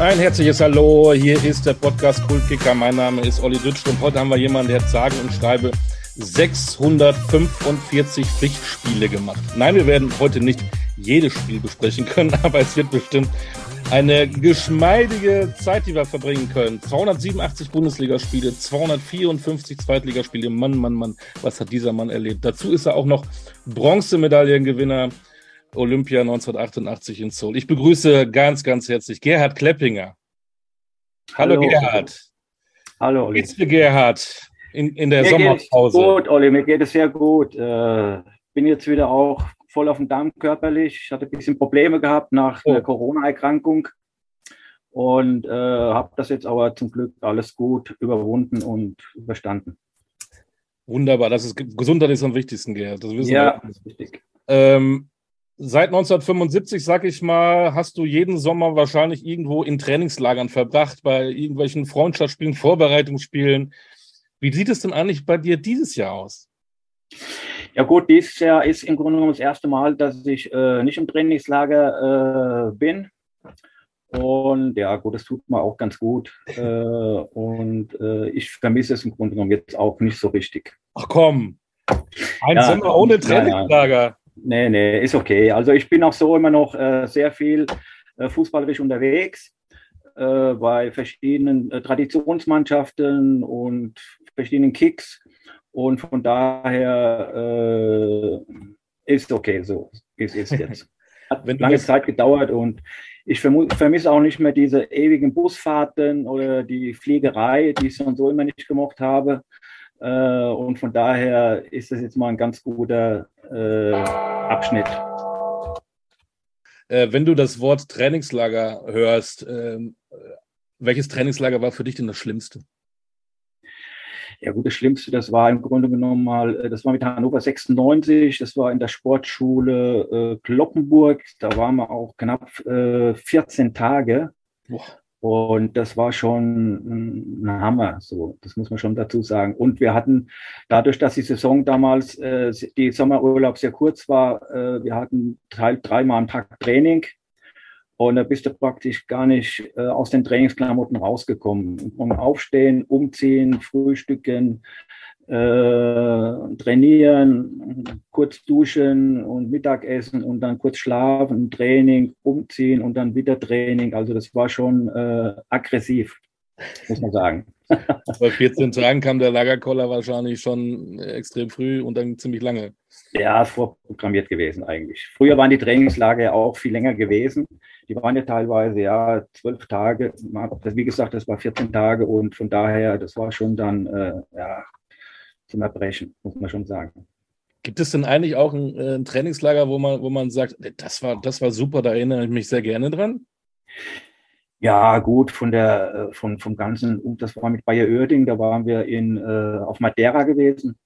Ein herzliches Hallo, hier ist der Podcast Kultkicker. Mein Name ist Olli Dütsch und heute haben wir jemanden, der hat sage und schreibe 645 Pflichtspiele gemacht. Nein, wir werden heute nicht jedes Spiel besprechen können, aber es wird bestimmt eine geschmeidige Zeit, die wir verbringen können. 287 Bundesligaspiele, 254 Zweitligaspiele. Mann, Mann, Mann, was hat dieser Mann erlebt? Dazu ist er auch noch Bronzemedaillengewinner Olympia 1988 in Seoul. Ich begrüße ganz, ganz herzlich Gerhard Kleppinger. Hallo, Hallo. Gerhard. Hallo, Olli. Geht's dir, Gerhard, in, in der mir Sommerpause? gut, Olli, mir geht es sehr gut. Äh, bin jetzt wieder auch voll auf dem Damm körperlich. Ich hatte ein bisschen Probleme gehabt nach oh. der Corona-Erkrankung und äh, habe das jetzt aber zum Glück alles gut überwunden und überstanden. Wunderbar, das ist Gesundheit ist am wichtigsten, Gerhard. Das wissen ja, wir. das ist wichtig. Ähm, Seit 1975, sag ich mal, hast du jeden Sommer wahrscheinlich irgendwo in Trainingslagern verbracht, bei irgendwelchen Freundschaftsspielen, Vorbereitungsspielen. Wie sieht es denn eigentlich bei dir dieses Jahr aus? Ja gut, dieses Jahr ist im Grunde genommen das erste Mal, dass ich äh, nicht im Trainingslager äh, bin. Und ja, gut, das tut mir auch ganz gut. Äh, und äh, ich vermisse es im Grunde genommen jetzt auch nicht so richtig. Ach komm, ein ja, Sommer ohne Trainingslager. Ja, ja. Nee, nee, ist okay. Also ich bin auch so immer noch äh, sehr viel äh, fußballerisch unterwegs äh, bei verschiedenen äh, Traditionsmannschaften und verschiedenen Kicks. Und von daher äh, ist okay so, es ist jetzt. Hat lange Zeit gedauert und ich vermisse auch nicht mehr diese ewigen Busfahrten oder die Fliegerei, die ich so immer nicht gemocht habe. Äh, und von daher ist das jetzt mal ein ganz guter äh, Abschnitt. Äh, wenn du das Wort Trainingslager hörst, ähm, welches Trainingslager war für dich denn das Schlimmste? Ja gut, das Schlimmste, das war im Grunde genommen mal, das war mit Hannover 96, das war in der Sportschule äh, Kloppenburg, da waren wir auch knapp äh, 14 Tage. Boah. Und das war schon ein Hammer, so, das muss man schon dazu sagen. Und wir hatten, dadurch, dass die Saison damals, äh, die Sommerurlaub sehr kurz war, äh, wir hatten drei, dreimal am Tag Training. Und da bist du praktisch gar nicht äh, aus den Trainingsklamotten rausgekommen. Und aufstehen, umziehen, frühstücken, äh, trainieren, kurz duschen und Mittagessen und dann kurz schlafen, Training, umziehen und dann wieder Training. Also das war schon äh, aggressiv, muss man sagen. Bei 14 Tagen kam der Lagerkoller wahrscheinlich schon extrem früh und dann ziemlich lange. Ja, vorprogrammiert gewesen eigentlich. Früher waren die Trainingslager auch viel länger gewesen. Die waren ja teilweise ja zwölf Tage. Wie gesagt, das war 14 Tage und von daher, das war schon dann äh, ja, zum Erbrechen, muss man schon sagen. Gibt es denn eigentlich auch ein, äh, ein, Trainingslager, wo man, wo man sagt, das war, das war super, da erinnere ich mich sehr gerne dran? Ja, gut, von der, äh, von, vom ganzen, das war mit Bayer Oerding, da waren wir in, äh, auf Madeira gewesen.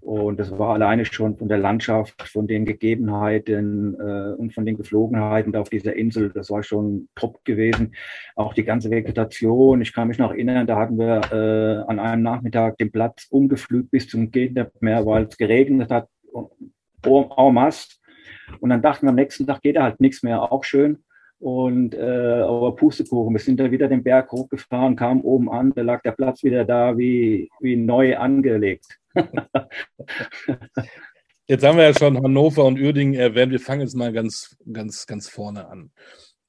Und das war alleine schon von der Landschaft, von den Gegebenheiten äh, und von den Geflogenheiten auf dieser Insel, das war schon top gewesen. Auch die ganze Vegetation. Ich kann mich noch erinnern, da hatten wir äh, an einem Nachmittag den Platz umgepflügt bis zum Geht mehr, weil es geregnet hat. En masse. Und dann dachten wir, am nächsten Tag geht da halt nichts mehr, auch schön. Und äh, aber Pustekuchen, wir sind da wieder den Berg hochgefahren, kamen oben an, da lag der Platz wieder da wie, wie neu angelegt. Jetzt haben wir ja schon Hannover und Uerdingen erwähnt. Wir fangen jetzt mal ganz, ganz, ganz vorne an.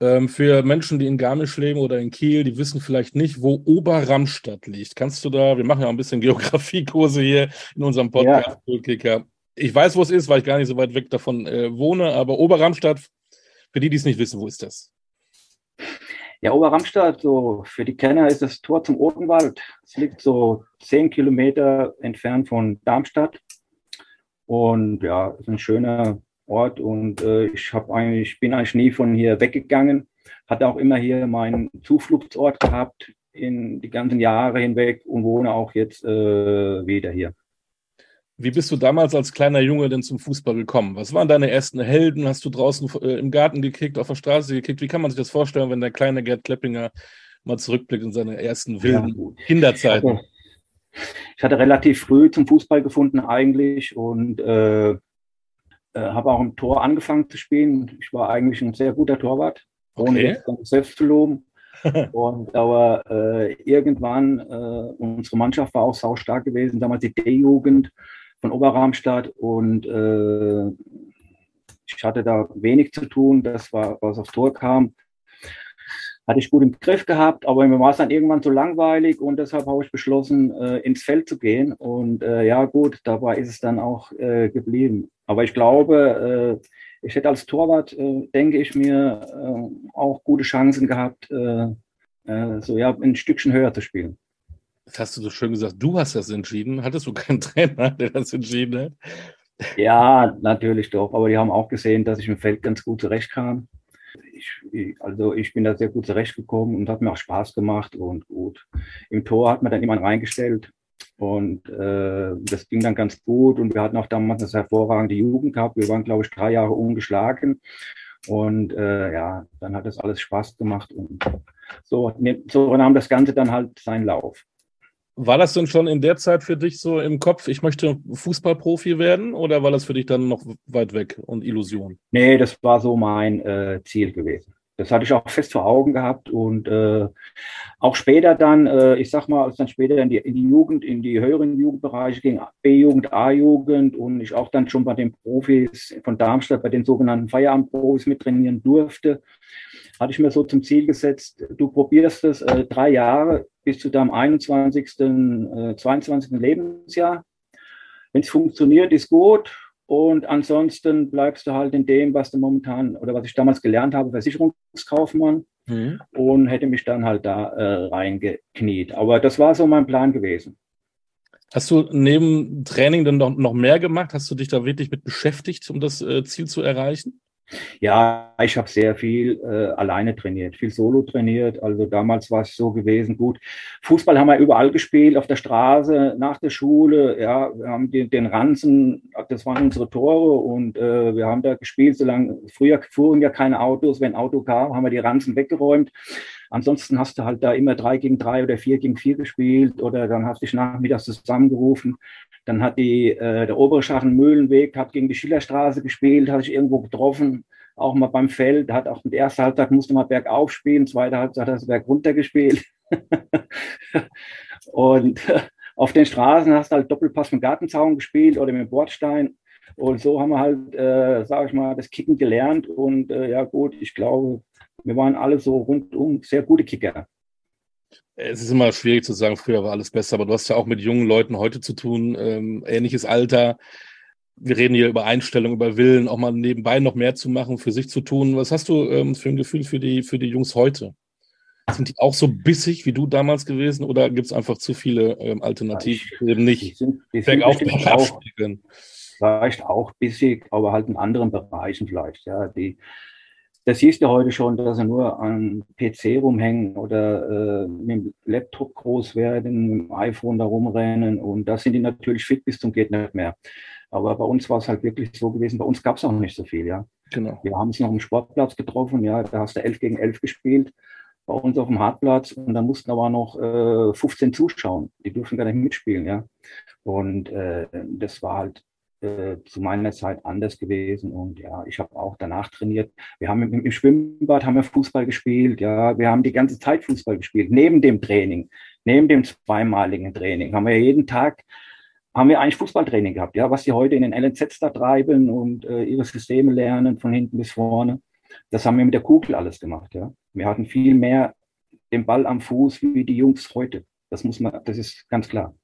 Ähm, für Menschen, die in Garmisch leben oder in Kiel, die wissen vielleicht nicht, wo Oberramstadt liegt. Kannst du da, wir machen ja ein bisschen Geografiekurse hier in unserem Podcast, ja. Ich weiß, wo es ist, weil ich gar nicht so weit weg davon äh, wohne, aber Oberramstadt, für die, die es nicht wissen, wo ist das? Ja, Oberramstadt, so für die Kenner ist das Tor zum Odenwald. Es liegt so zehn Kilometer entfernt von Darmstadt. Und ja, ist ein schöner Ort und äh, ich habe eigentlich, bin eigentlich nie von hier weggegangen. Hatte auch immer hier meinen Zufluchtsort gehabt in die ganzen Jahre hinweg und wohne auch jetzt äh, wieder hier. Wie bist du damals als kleiner Junge denn zum Fußball gekommen? Was waren deine ersten Helden? Hast du draußen äh, im Garten gekickt, auf der Straße gekickt? Wie kann man sich das vorstellen, wenn der kleine Gerd Kleppinger mal zurückblickt in seine ersten wilden ja, Kinderzeiten? Ich hatte relativ früh zum Fußball gefunden eigentlich und äh, äh, habe auch im Tor angefangen zu spielen. Ich war eigentlich ein sehr guter Torwart, ohne okay. selbst zu loben. und aber äh, irgendwann, äh, unsere Mannschaft war auch sau stark gewesen, damals die D-Jugend von Oberramstadt und äh, ich hatte da wenig zu tun, das war, was aufs Tor kam hatte ich gut im Griff gehabt, aber mir war es dann irgendwann zu langweilig und deshalb habe ich beschlossen, äh, ins Feld zu gehen. Und äh, ja, gut, dabei ist es dann auch äh, geblieben. Aber ich glaube, äh, ich hätte als Torwart, äh, denke ich mir, äh, auch gute Chancen gehabt, so ja, ein Stückchen höher zu spielen. Das hast du so schön gesagt. Du hast das entschieden. Hattest du keinen Trainer, der das entschieden hat? Ja, natürlich doch. Aber die haben auch gesehen, dass ich im Feld ganz gut zurechtkam ich, also ich bin da sehr gut zurechtgekommen und hat mir auch Spaß gemacht und gut. Im Tor hat man dann jemand reingestellt und äh, das ging dann ganz gut und wir hatten auch damals eine hervorragende Jugend gehabt. Wir waren, glaube ich, drei Jahre ungeschlagen und äh, ja, dann hat das alles Spaß gemacht und so, so nahm das Ganze dann halt seinen Lauf. War das denn schon in der Zeit für dich so im Kopf, ich möchte Fußballprofi werden oder war das für dich dann noch weit weg und Illusion? Nee, das war so mein äh, Ziel gewesen. Das hatte ich auch fest vor Augen gehabt und äh, auch später dann, äh, ich sag mal, als dann später in die, in die Jugend, in die höheren Jugendbereiche ging, B-Jugend, A-Jugend und ich auch dann schon bei den Profis von Darmstadt, bei den sogenannten Feierabendprofis mittrainieren durfte, hatte ich mir so zum Ziel gesetzt, du probierst es äh, drei Jahre bis zu deinem 21., äh, 22. Lebensjahr. Wenn es funktioniert, ist gut. Und ansonsten bleibst du halt in dem, was du momentan oder was ich damals gelernt habe, Versicherungskaufmann. Mhm. Und hätte mich dann halt da äh, reingekniet. Aber das war so mein Plan gewesen. Hast du neben Training dann noch, noch mehr gemacht? Hast du dich da wirklich mit beschäftigt, um das äh, Ziel zu erreichen? Ja, ich habe sehr viel äh, alleine trainiert, viel Solo trainiert. Also damals war es so gewesen, gut. Fußball haben wir überall gespielt, auf der Straße, nach der Schule. Ja, wir haben den, den Ranzen, das waren unsere Tore und äh, wir haben da gespielt, solange früher fuhren ja keine Autos. Wenn Auto kam, haben wir die Ranzen weggeräumt. Ansonsten hast du halt da immer drei gegen drei oder vier gegen vier gespielt oder dann hast du dich nachmittags zusammengerufen. Dann hat die, äh, der obere Schachen Mühlenweg hat gegen die Schillerstraße gespielt, hat sich irgendwo getroffen, auch mal beim Feld, hat auch der ersten Halbzeit musste mal bergauf spielen, zweite Halbzeit hat er berg runter gespielt. und auf den Straßen hast du halt Doppelpass mit Gartenzaun gespielt oder mit dem Bordstein. Und so haben wir halt, äh, sage ich mal, das Kicken gelernt. Und äh, ja gut, ich glaube, wir waren alle so rundum sehr gute Kicker es ist immer schwierig zu sagen, früher war alles besser, aber du hast ja auch mit jungen Leuten heute zu tun, ähm, ähnliches Alter. Wir reden hier über Einstellung, über Willen, auch mal nebenbei noch mehr zu machen, für sich zu tun. Was hast du ähm, für ein Gefühl für die, für die Jungs heute? Sind die auch so bissig wie du damals gewesen oder gibt es einfach zu viele ähm, Alternativen, die eben nicht die sind, die sind auch, auch Vielleicht auch bissig, aber halt in anderen Bereichen vielleicht. Ja, die, das siehst du heute schon, dass sie nur an PC rumhängen oder äh, mit dem Laptop groß werden, mit dem iPhone da rumrennen. Und da sind die natürlich fit bis zum geht nicht mehr. Aber bei uns war es halt wirklich so gewesen, bei uns gab es auch nicht so viel, ja. Genau. Wir haben es noch im Sportplatz getroffen, ja, da hast du 11 gegen 11 gespielt, bei uns auf dem Hartplatz und da mussten aber noch äh, 15 zuschauen. Die durften gar nicht mitspielen, ja. Und äh, das war halt äh, zu meiner Zeit anders gewesen und ja, ich habe auch danach trainiert. Wir haben im, im, Schwimmbad haben wir Fußball gespielt, ja, wir haben die ganze Zeit Fußball gespielt, neben dem Training, neben dem zweimaligen Training, haben wir jeden Tag haben wir eigentlich Fußballtraining gehabt, ja, was sie heute in den LNZs da treiben und äh, ihre Systeme lernen von hinten bis vorne. Das haben wir mit der Kugel alles gemacht, ja. Wir hatten viel mehr den Ball am Fuß wie die Jungs heute. Das muss man, das ist ganz klar.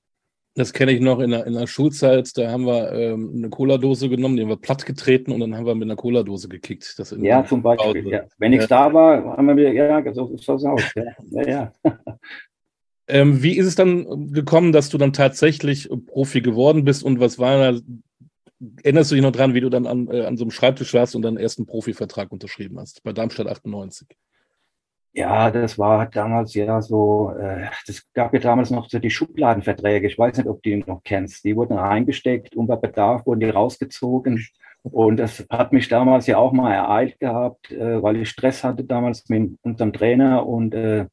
Das kenne ich noch in der, in der Schulzeit. Da haben wir ähm, eine Cola-Dose genommen, die haben wir platt getreten und dann haben wir mit einer Cola-Dose gekickt. ja, zum Beispiel. Ja. Wenn nichts ja. da war, haben wir wieder, ja, so sieht das aus. Ja, ja. ähm, wie ist es dann gekommen, dass du dann tatsächlich Profi geworden bist und was war da? Erinnerst du dich noch dran, wie du dann an, äh, an so einem Schreibtisch saßt und deinen ersten Profivertrag unterschrieben hast bei Darmstadt 98? Ja, das war damals ja so, äh, das gab ja damals noch so die Schubladenverträge. Ich weiß nicht, ob du die noch kennst. Die wurden reingesteckt und bei Bedarf wurden die rausgezogen. Und das hat mich damals ja auch mal ereilt gehabt, äh, weil ich Stress hatte damals mit unserem Trainer und äh,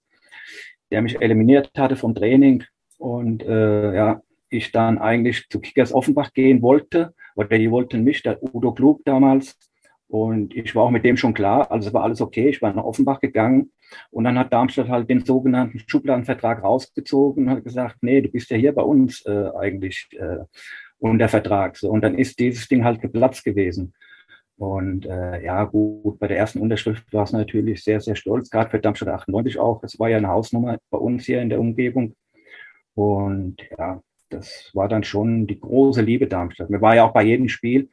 der mich eliminiert hatte vom Training. Und äh, ja, ich dann eigentlich zu Kickers Offenbach gehen wollte, oder die wollten mich, der Udo Klug damals, Und ich war auch mit dem schon klar, also es war alles okay. Ich war nach Offenbach gegangen und dann hat Darmstadt halt den sogenannten Schubladenvertrag rausgezogen und hat gesagt, nee, du bist ja hier bei uns äh, eigentlich äh, unter Vertrag. So, und dann ist dieses Ding halt geplatzt gewesen. Und äh, ja, gut, bei der ersten Unterschrift war es natürlich sehr, sehr stolz, gerade für Darmstadt 98 auch. Das war ja eine Hausnummer bei uns hier in der Umgebung. Und ja, das war dann schon die große Liebe Darmstadt. Mir war ja auch bei jedem Spiel.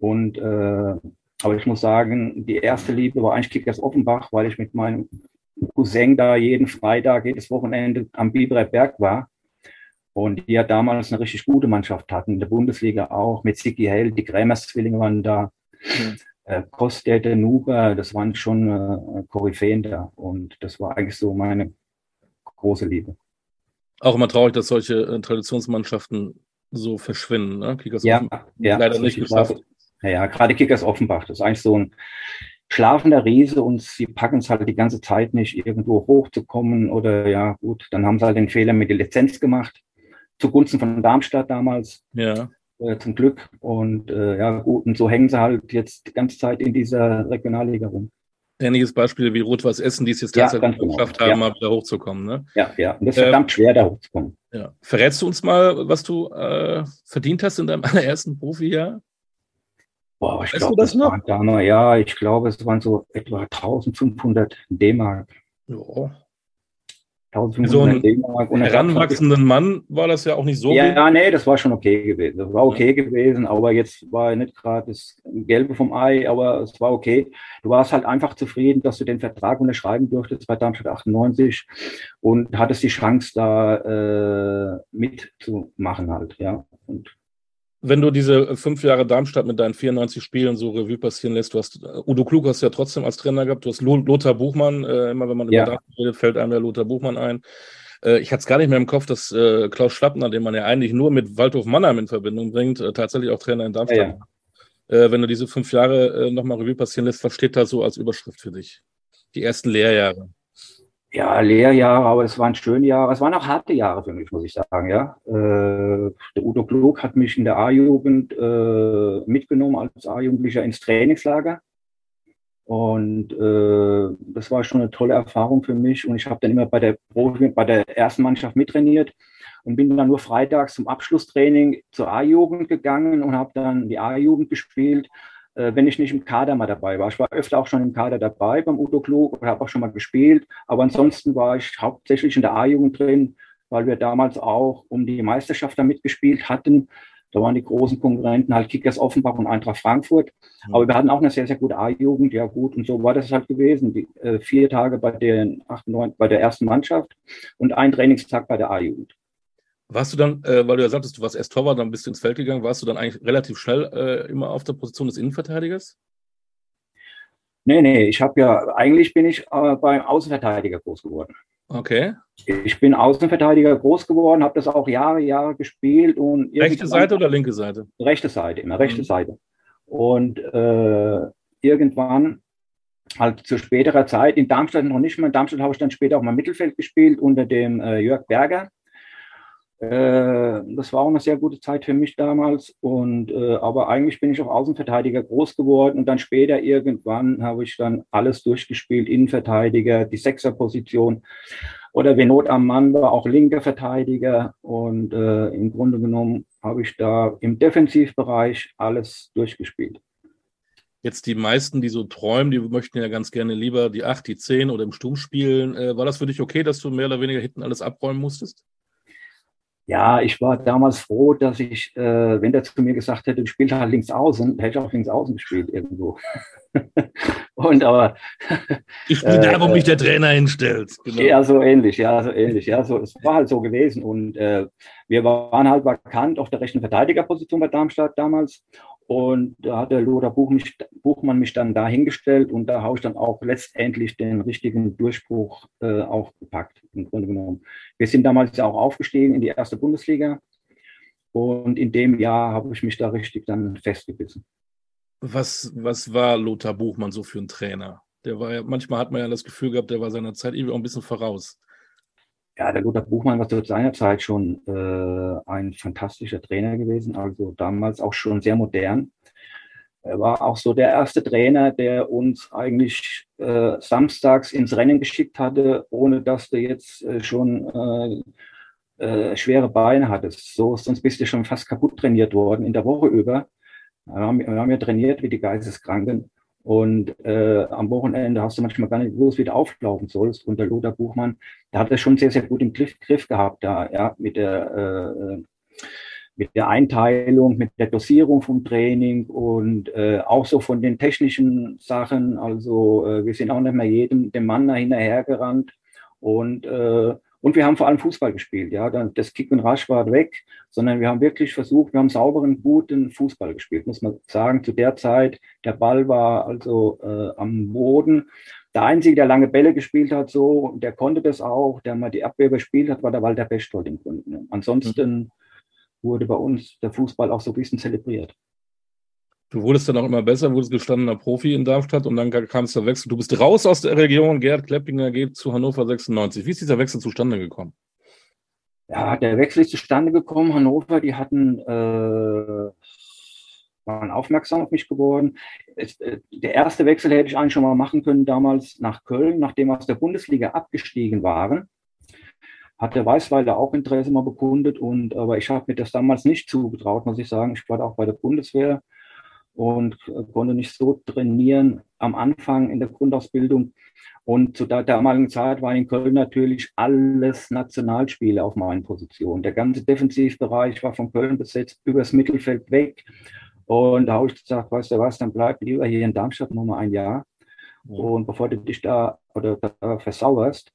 Und äh, aber ich muss sagen, die erste Liebe war eigentlich Kickers Offenbach, weil ich mit meinem Cousin da jeden Freitag, jedes Wochenende am Biberer Berg war. Und die ja damals eine richtig gute Mannschaft hatten, in der Bundesliga auch, mit Siki Hell, die Krämers-Zwillinge waren da, mhm. äh, Kostete, Nuber, das waren schon äh, Koryphäen da. Und das war eigentlich so meine große Liebe. Auch immer traurig, dass solche äh, Traditionsmannschaften so verschwinden. Ne? Kickers ja, ja, leider nicht geschafft. Naja, gerade Kickers Offenbach, das ist eigentlich so ein schlafender Riese und sie packen es halt die ganze Zeit nicht, irgendwo hochzukommen oder ja, gut, dann haben sie halt den Fehler mit der Lizenz gemacht, zugunsten von Darmstadt damals. Ja. Äh, zum Glück. Und äh, ja, gut, und so hängen sie halt jetzt die ganze Zeit in dieser Regionalliga rum. Ähnliches Beispiel wie Rot-Weiß Essen, die es jetzt tatsächlich genau. geschafft haben, ja. mal wieder hochzukommen. Ne? Ja, ja, und das ist verdammt äh, schwer, da hochzukommen. Ja. Verrätst du uns mal, was du äh, verdient hast in deinem allerersten Profijahr? Boah, ich glaube, das, das waren damals, ja, ich glaube, es waren so etwa 1500 D-Mark. Ja. 1500 so ein D-Mark. heranwachsenden Mann war das ja auch nicht so. Ja, ja, nee, das war schon okay gewesen. Das war okay gewesen, aber jetzt war nicht gerade das Gelbe vom Ei, aber es war okay. Du warst halt einfach zufrieden, dass du den Vertrag unterschreiben durftest bei Darmstadt 98 und hattest die Chance, da äh, mitzumachen halt, ja. Und wenn du diese fünf Jahre Darmstadt mit deinen 94 Spielen so Revue passieren lässt, du hast äh, Udo Klug hast ja trotzdem als Trainer gehabt, du hast Lothar Buchmann, äh, immer wenn man ja. über Darmstadt redet, fällt einem der Lothar Buchmann ein. Äh, ich hatte es gar nicht mehr im Kopf, dass äh, Klaus Schlappner, den man ja eigentlich nur mit Waldhof Mannheim in Verbindung bringt, äh, tatsächlich auch Trainer in Darmstadt. Ja, ja. Äh, wenn du diese fünf Jahre äh, nochmal Revue passieren lässt, was steht da so als Überschrift für dich? Die ersten Lehrjahre ja, Lehrjahre, aber es waren schöne Jahre. Es waren auch harte Jahre für mich, muss ich sagen, ja. Äh, der Udo Klug hat mich in der A-Jugend äh, mitgenommen als A-Jugendlicher ins Trainingslager. Und äh, das war schon eine tolle Erfahrung für mich. Und ich habe dann immer bei der Profi, bei der ersten Mannschaft mittrainiert und bin dann nur freitags zum Abschlusstraining zur A-Jugend gegangen und habe dann die A-Jugend gespielt wenn ich nicht im Kader mal dabei war. Ich war öfter auch schon im Kader dabei beim Udo Klug und habe auch schon mal gespielt. Aber ansonsten war ich hauptsächlich in der A-Jugend drin, weil wir damals auch um die Meisterschaft da mitgespielt hatten. Da waren die großen Konkurrenten halt Kickers Offenbach und Eintracht Frankfurt. Mhm. Aber wir hatten auch eine sehr, sehr gute A-Jugend. Ja gut, und so war das halt gewesen. Die, äh, vier Tage bei, den 8, 9, bei der ersten Mannschaft und ein Trainingstag bei der A-Jugend. Warst du dann, äh, weil du ja sagtest, du warst erst Torwart, dann bist du ins Feld gegangen, warst du dann eigentlich relativ schnell äh, immer auf der Position des Innenverteidigers? Nee, nee, ich habe ja, eigentlich bin ich äh, beim Außenverteidiger groß geworden. Okay. Ich bin Außenverteidiger groß geworden, habe das auch Jahre, Jahre gespielt. und Rechte Seite oder linke Seite? Rechte Seite, immer rechte mhm. Seite. Und äh, irgendwann, halt zu späterer Zeit, in Darmstadt noch nicht mehr, in Darmstadt habe ich dann später auch mal Mittelfeld gespielt unter dem äh, Jörg Berger. Äh, das war auch eine sehr gute Zeit für mich damals. Und äh, aber eigentlich bin ich auch Außenverteidiger groß geworden und dann später irgendwann habe ich dann alles durchgespielt, Innenverteidiger, die Sechserposition oder wenn Not am Mann war, auch linker Verteidiger. Und äh, im Grunde genommen habe ich da im Defensivbereich alles durchgespielt. Jetzt die meisten, die so träumen, die möchten ja ganz gerne lieber die 8, die 10 oder im Sturm spielen. Äh, war das für dich okay, dass du mehr oder weniger hinten alles abräumen musstest? Ja, ich war damals froh, dass ich, äh, wenn der zu mir gesagt hätte, du spielst halt links außen, hätte ich auch links außen gespielt irgendwo. und aber. Ich spiele äh, da, wo mich der Trainer hinstellt. Genau. Ja, so ähnlich, ja, so ähnlich. Ja, so, es war halt so gewesen. Und äh, wir waren halt vakant auf der rechten Verteidigerposition bei Darmstadt damals. Und da hat der Lothar Buch mich, Buchmann mich dann dahingestellt und da habe ich dann auch letztendlich den richtigen Durchbruch äh, auch gepackt, im Grunde genommen. Wir sind damals ja auch aufgestiegen in die erste Bundesliga und in dem Jahr habe ich mich da richtig dann festgebissen. Was, was war Lothar Buchmann so für ein Trainer? Der war ja, manchmal hat man ja das Gefühl gehabt, der war seiner Zeit irgendwie auch ein bisschen voraus. Ja, der Lothar Buchmann war zu seiner Zeit schon äh, ein fantastischer Trainer gewesen, also damals auch schon sehr modern. Er war auch so der erste Trainer, der uns eigentlich äh, samstags ins Rennen geschickt hatte, ohne dass du jetzt äh, schon äh, äh, schwere Beine hattest. So, sonst bist du schon fast kaputt trainiert worden in der Woche über. Wir haben, wir haben ja trainiert wie die Geisteskranken. Und äh, am Wochenende hast du manchmal gar nicht gewusst, wie du auflaufen sollst. Und der Lothar Buchmann, der hat das schon sehr, sehr gut im Griff, Griff gehabt da, ja, mit der äh, mit der Einteilung, mit der Dosierung vom Training und äh, auch so von den technischen Sachen. Also äh, wir sind auch nicht mehr jedem dem Mann hinterhergerannt und äh, und wir haben vor allem Fußball gespielt. Ja, das Kick und Rasch war weg, sondern wir haben wirklich versucht, wir haben sauberen, guten Fußball gespielt, muss man sagen. Zu der Zeit, der Ball war also äh, am Boden. Der Einzige, der lange Bälle gespielt hat, so, der konnte das auch, der mal die Abwehr gespielt hat, war der Walter Bechtold im Grunde. Ansonsten mhm wurde bei uns der Fußball auch so ein bisschen zelebriert. Du wurdest dann auch immer besser, wurdest gestandener Profi in Darmstadt und dann kam es der Wechsel. Du bist raus aus der Region, Gerd Kleppinger geht zu Hannover 96. Wie ist dieser Wechsel zustande gekommen? Ja, der Wechsel ist zustande gekommen. Hannover, die hatten, äh, waren aufmerksam auf mich geworden. Es, äh, der erste Wechsel hätte ich eigentlich schon mal machen können damals nach Köln, nachdem wir aus der Bundesliga abgestiegen waren hat der Weißweiler auch Interesse mal bekundet und aber ich habe mir das damals nicht zugetraut, muss ich sagen. Ich war auch bei der Bundeswehr und konnte nicht so trainieren am Anfang in der Grundausbildung. Und zu der damaligen Zeit war in Köln natürlich alles Nationalspiele auf meinen Positionen. Der ganze Defensivbereich war von Köln besetzt, übers Mittelfeld weg. Und da habe ich gesagt, weißt du was, dann bleib lieber hier in Darmstadt noch mal ein Jahr. Und bevor du dich da oder da versauerst.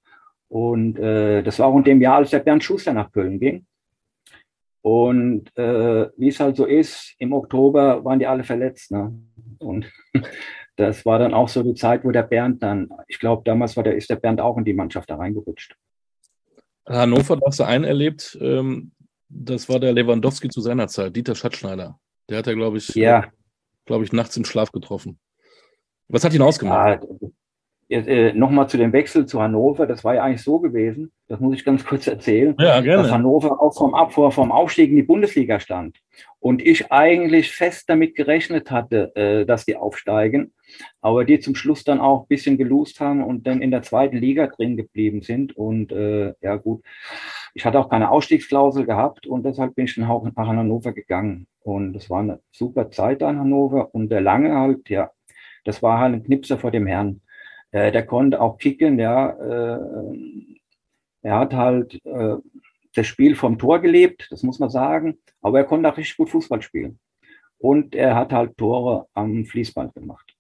Und äh, das war auch in dem Jahr, als der Bernd Schuster nach Köln ging. Und äh, wie es halt so ist, im Oktober waren die alle verletzt. Ne? Und das war dann auch so die Zeit, wo der Bernd dann, ich glaube, damals war der, ist der Bernd auch in die Mannschaft da reingerutscht. Hannover, da hast du einen erlebt, ähm, das war der Lewandowski zu seiner Zeit, Dieter Schatzschneider. Der hat er, glaube ich, ja. glaube ich, nachts im Schlaf getroffen. Was hat ihn ausgemacht? Ja, äh, Nochmal zu dem Wechsel zu Hannover, das war ja eigentlich so gewesen, das muss ich ganz kurz erzählen, ja, dass Hannover auch vom Abfuhr, vom Aufstieg in die Bundesliga stand. Und ich eigentlich fest damit gerechnet hatte, äh, dass die aufsteigen, aber die zum Schluss dann auch ein bisschen gelost haben und dann in der zweiten Liga drin geblieben sind. Und äh, ja gut, ich hatte auch keine Ausstiegsklausel gehabt und deshalb bin ich dann auch nach Hannover gegangen. Und das war eine super Zeit an Hannover und der Lange halt, ja, das war halt ein Knipser vor dem Herrn. Äh, der konnte auch kicken, ja. Äh, er hat halt äh, das Spiel vom Tor gelebt, das muss man sagen, aber er konnte auch richtig gut Fußball spielen. Und er hat halt Tore am Fließband gemacht.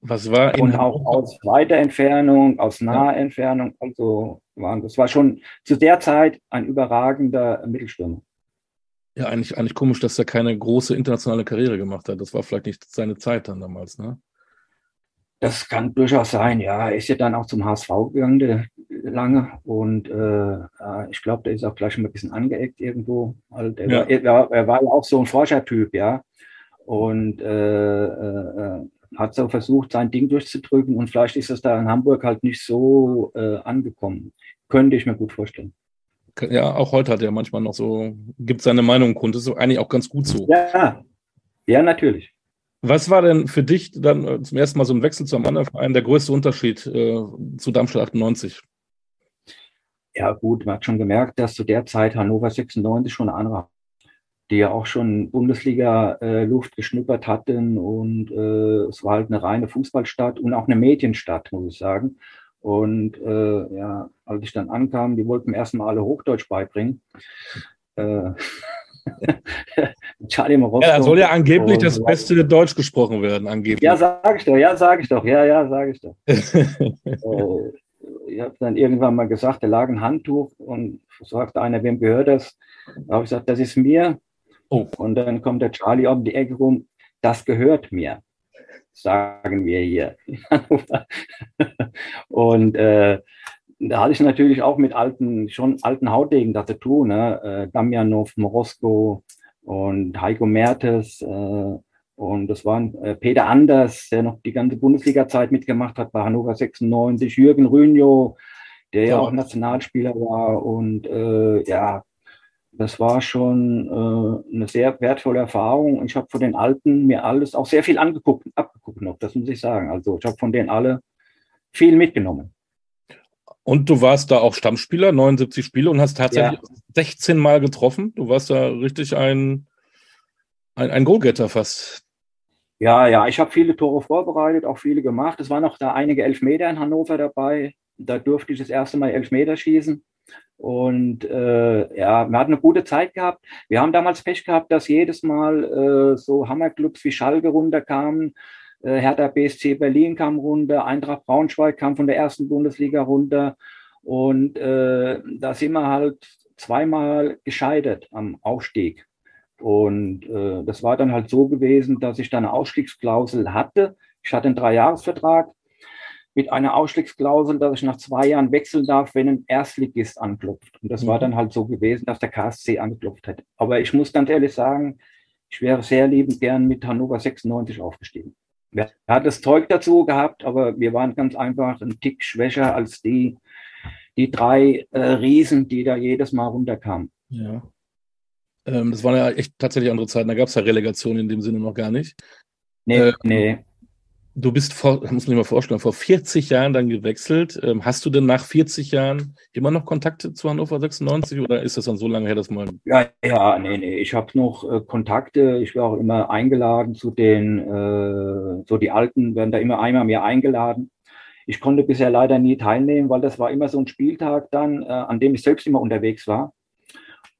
Was war Und auch aus weiter Entfernung, aus naher Entfernung, also waren das war schon zu der Zeit ein überragender Mittelstürmer. Ja, eigentlich, eigentlich komisch, dass er keine große internationale Karriere gemacht hat. Das war vielleicht nicht seine Zeit dann damals, ne? Das kann durchaus sein, ja. Er ist ja dann auch zum HSV gegangen, der, lange. Und äh, ich glaube, der ist auch gleich schon mal ein bisschen angeeckt irgendwo. Also ja. war, er, er, war ja auch so ein Forschertyp, ja. Und äh, äh, hat so versucht, sein Ding durchzudrücken. Und vielleicht ist es da in Hamburg halt nicht so äh, angekommen. Könnte ich mir gut vorstellen. Ja, auch heute hat er manchmal noch so, gibt seine Meinung kund. Das ist eigentlich auch ganz gut so. Ja, ja, natürlich. Was war denn für dich dann äh, zum ersten Mal so ein Wechsel zu einem anderen Verein der größte Unterschied äh, zu Darmstadt 98? Ja, gut, man hat schon gemerkt, dass zu der Zeit Hannover 96 schon eine andere, die ja auch schon Bundesliga-Luft äh, geschnuppert hatten und äh, es war halt eine reine Fußballstadt und auch eine Medienstadt, muss ich sagen. Und äh, ja, als ich dann ankam, die wollten mir erstmal alle Hochdeutsch beibringen. Äh, Charlie Morosco. Ja, da soll ja angeblich das beste Deutsch gesprochen werden, angeblich. Ja, sage ich doch, ja, sage ich doch, ja, ja, sage ich doch. ich habe dann irgendwann mal gesagt, da lag ein Handtuch und sagte einer, wem gehört das? Da habe ich gesagt, das ist mir. Oh. Und dann kommt der Charlie um die Ecke rum, das gehört mir, sagen wir hier. und äh, da hatte ich natürlich auch mit alten, schon alten Hautdegen da zu tun, ne? Äh, Damjanov, Morosko und Heiko Mertes. Äh, und das waren äh, Peter Anders, der noch die ganze Bundesliga-Zeit mitgemacht hat bei Hannover 96, Jürgen Rünjo, der ja auch Nationalspieler war. Und äh, ja, das war schon äh, eine sehr wertvolle Erfahrung. Ich habe von den Alten mir alles auch sehr viel angeguckt, abgeguckt noch, das muss ich sagen. Also ich habe von denen alle viel mitgenommen. Und du warst da auch Stammspieler, 79 Spiele und hast tatsächlich ja. 16 Mal getroffen. Du warst da richtig ein, ein, ein Go-Getter fast. Ja, ja, ich habe viele Tore vorbereitet, auch viele gemacht. Es waren auch da einige Elfmeter in Hannover dabei. Da durfte ich das erste Mal Elfmeter schießen. Und äh, ja, wir hatten eine gute Zeit gehabt. Wir haben damals Pech gehabt, dass jedes Mal äh, so Hammerclubs wie Schalke runterkamen. Äh, Hertha BSC Berlin kam runter, Eintracht Braunschweig kam von der ersten Bundesliga runter. Und äh, da sind wir halt zweimal gescheitert am Aufstieg. Und äh, das war dann halt so gewesen, dass ich da eine Ausstiegsklausel hatte. Ich hatte einen Dreijahresvertrag mit einer Ausstiegsklausel, dass ich nach zwei Jahren wechseln darf, wenn ein Erstligist anklopft. Und das mhm. war dann halt so gewesen, dass der KSC angeklopft hat. Aber ich muss ganz ehrlich sagen, ich wäre sehr liebend gern mit Hannover 96 aufgestiegen. Er hat das Zeug dazu gehabt, aber wir waren ganz einfach ein Tick schwächer als die, die drei äh, Riesen, die da jedes Mal runterkamen. Ja. Ähm, das waren ja echt tatsächlich andere Zeiten. Da gab es ja Relegation in dem Sinne noch gar nicht. Nee, äh, nee. Du bist vor, muss man sich mal vorstellen, vor 40 Jahren dann gewechselt. Ähm, hast du denn nach 40 Jahren immer noch Kontakte zu Hannover 96 oder ist das dann so lange her, dass man. Ja, ja, nee, nee. Ich habe noch äh, Kontakte. Ich war auch immer eingeladen zu den, äh, so die Alten werden da immer einmal mehr eingeladen. Ich konnte bisher leider nie teilnehmen, weil das war immer so ein Spieltag dann, äh, an dem ich selbst immer unterwegs war.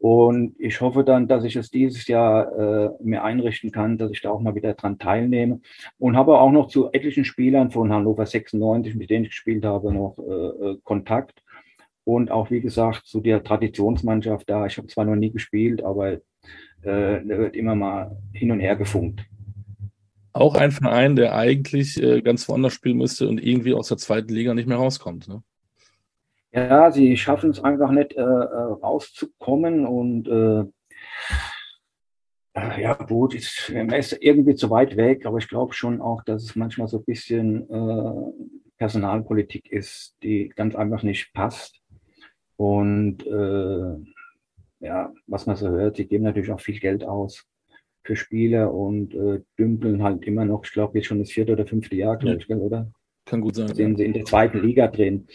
Und ich hoffe dann, dass ich es dieses Jahr äh, mir einrichten kann, dass ich da auch mal wieder dran teilnehme. Und habe auch noch zu etlichen Spielern von Hannover 96, mit denen ich gespielt habe, noch äh, äh, Kontakt. Und auch, wie gesagt, zu der Traditionsmannschaft da. Ich habe zwar noch nie gespielt, aber äh, da wird immer mal hin und her gefunkt. Auch ein Verein, der eigentlich äh, ganz woanders spielen müsste und irgendwie aus der zweiten Liga nicht mehr rauskommt. Ne? Ja, sie schaffen es einfach nicht äh, äh, rauszukommen und äh, äh ja gut, ist, ist irgendwie zu weit weg, aber ich glaube schon auch, dass es manchmal so ein bisschen äh, Personalpolitik ist, die ganz einfach nicht passt. Und äh, ja, was man so hört, sie geben natürlich auch viel Geld aus für Spieler und äh, dümpeln halt immer noch, ich glaube jetzt schon das vierte oder fünfte Jahr, glaube ich, oder? Kann gut sein. Sind ja. sie in der zweiten Liga drin.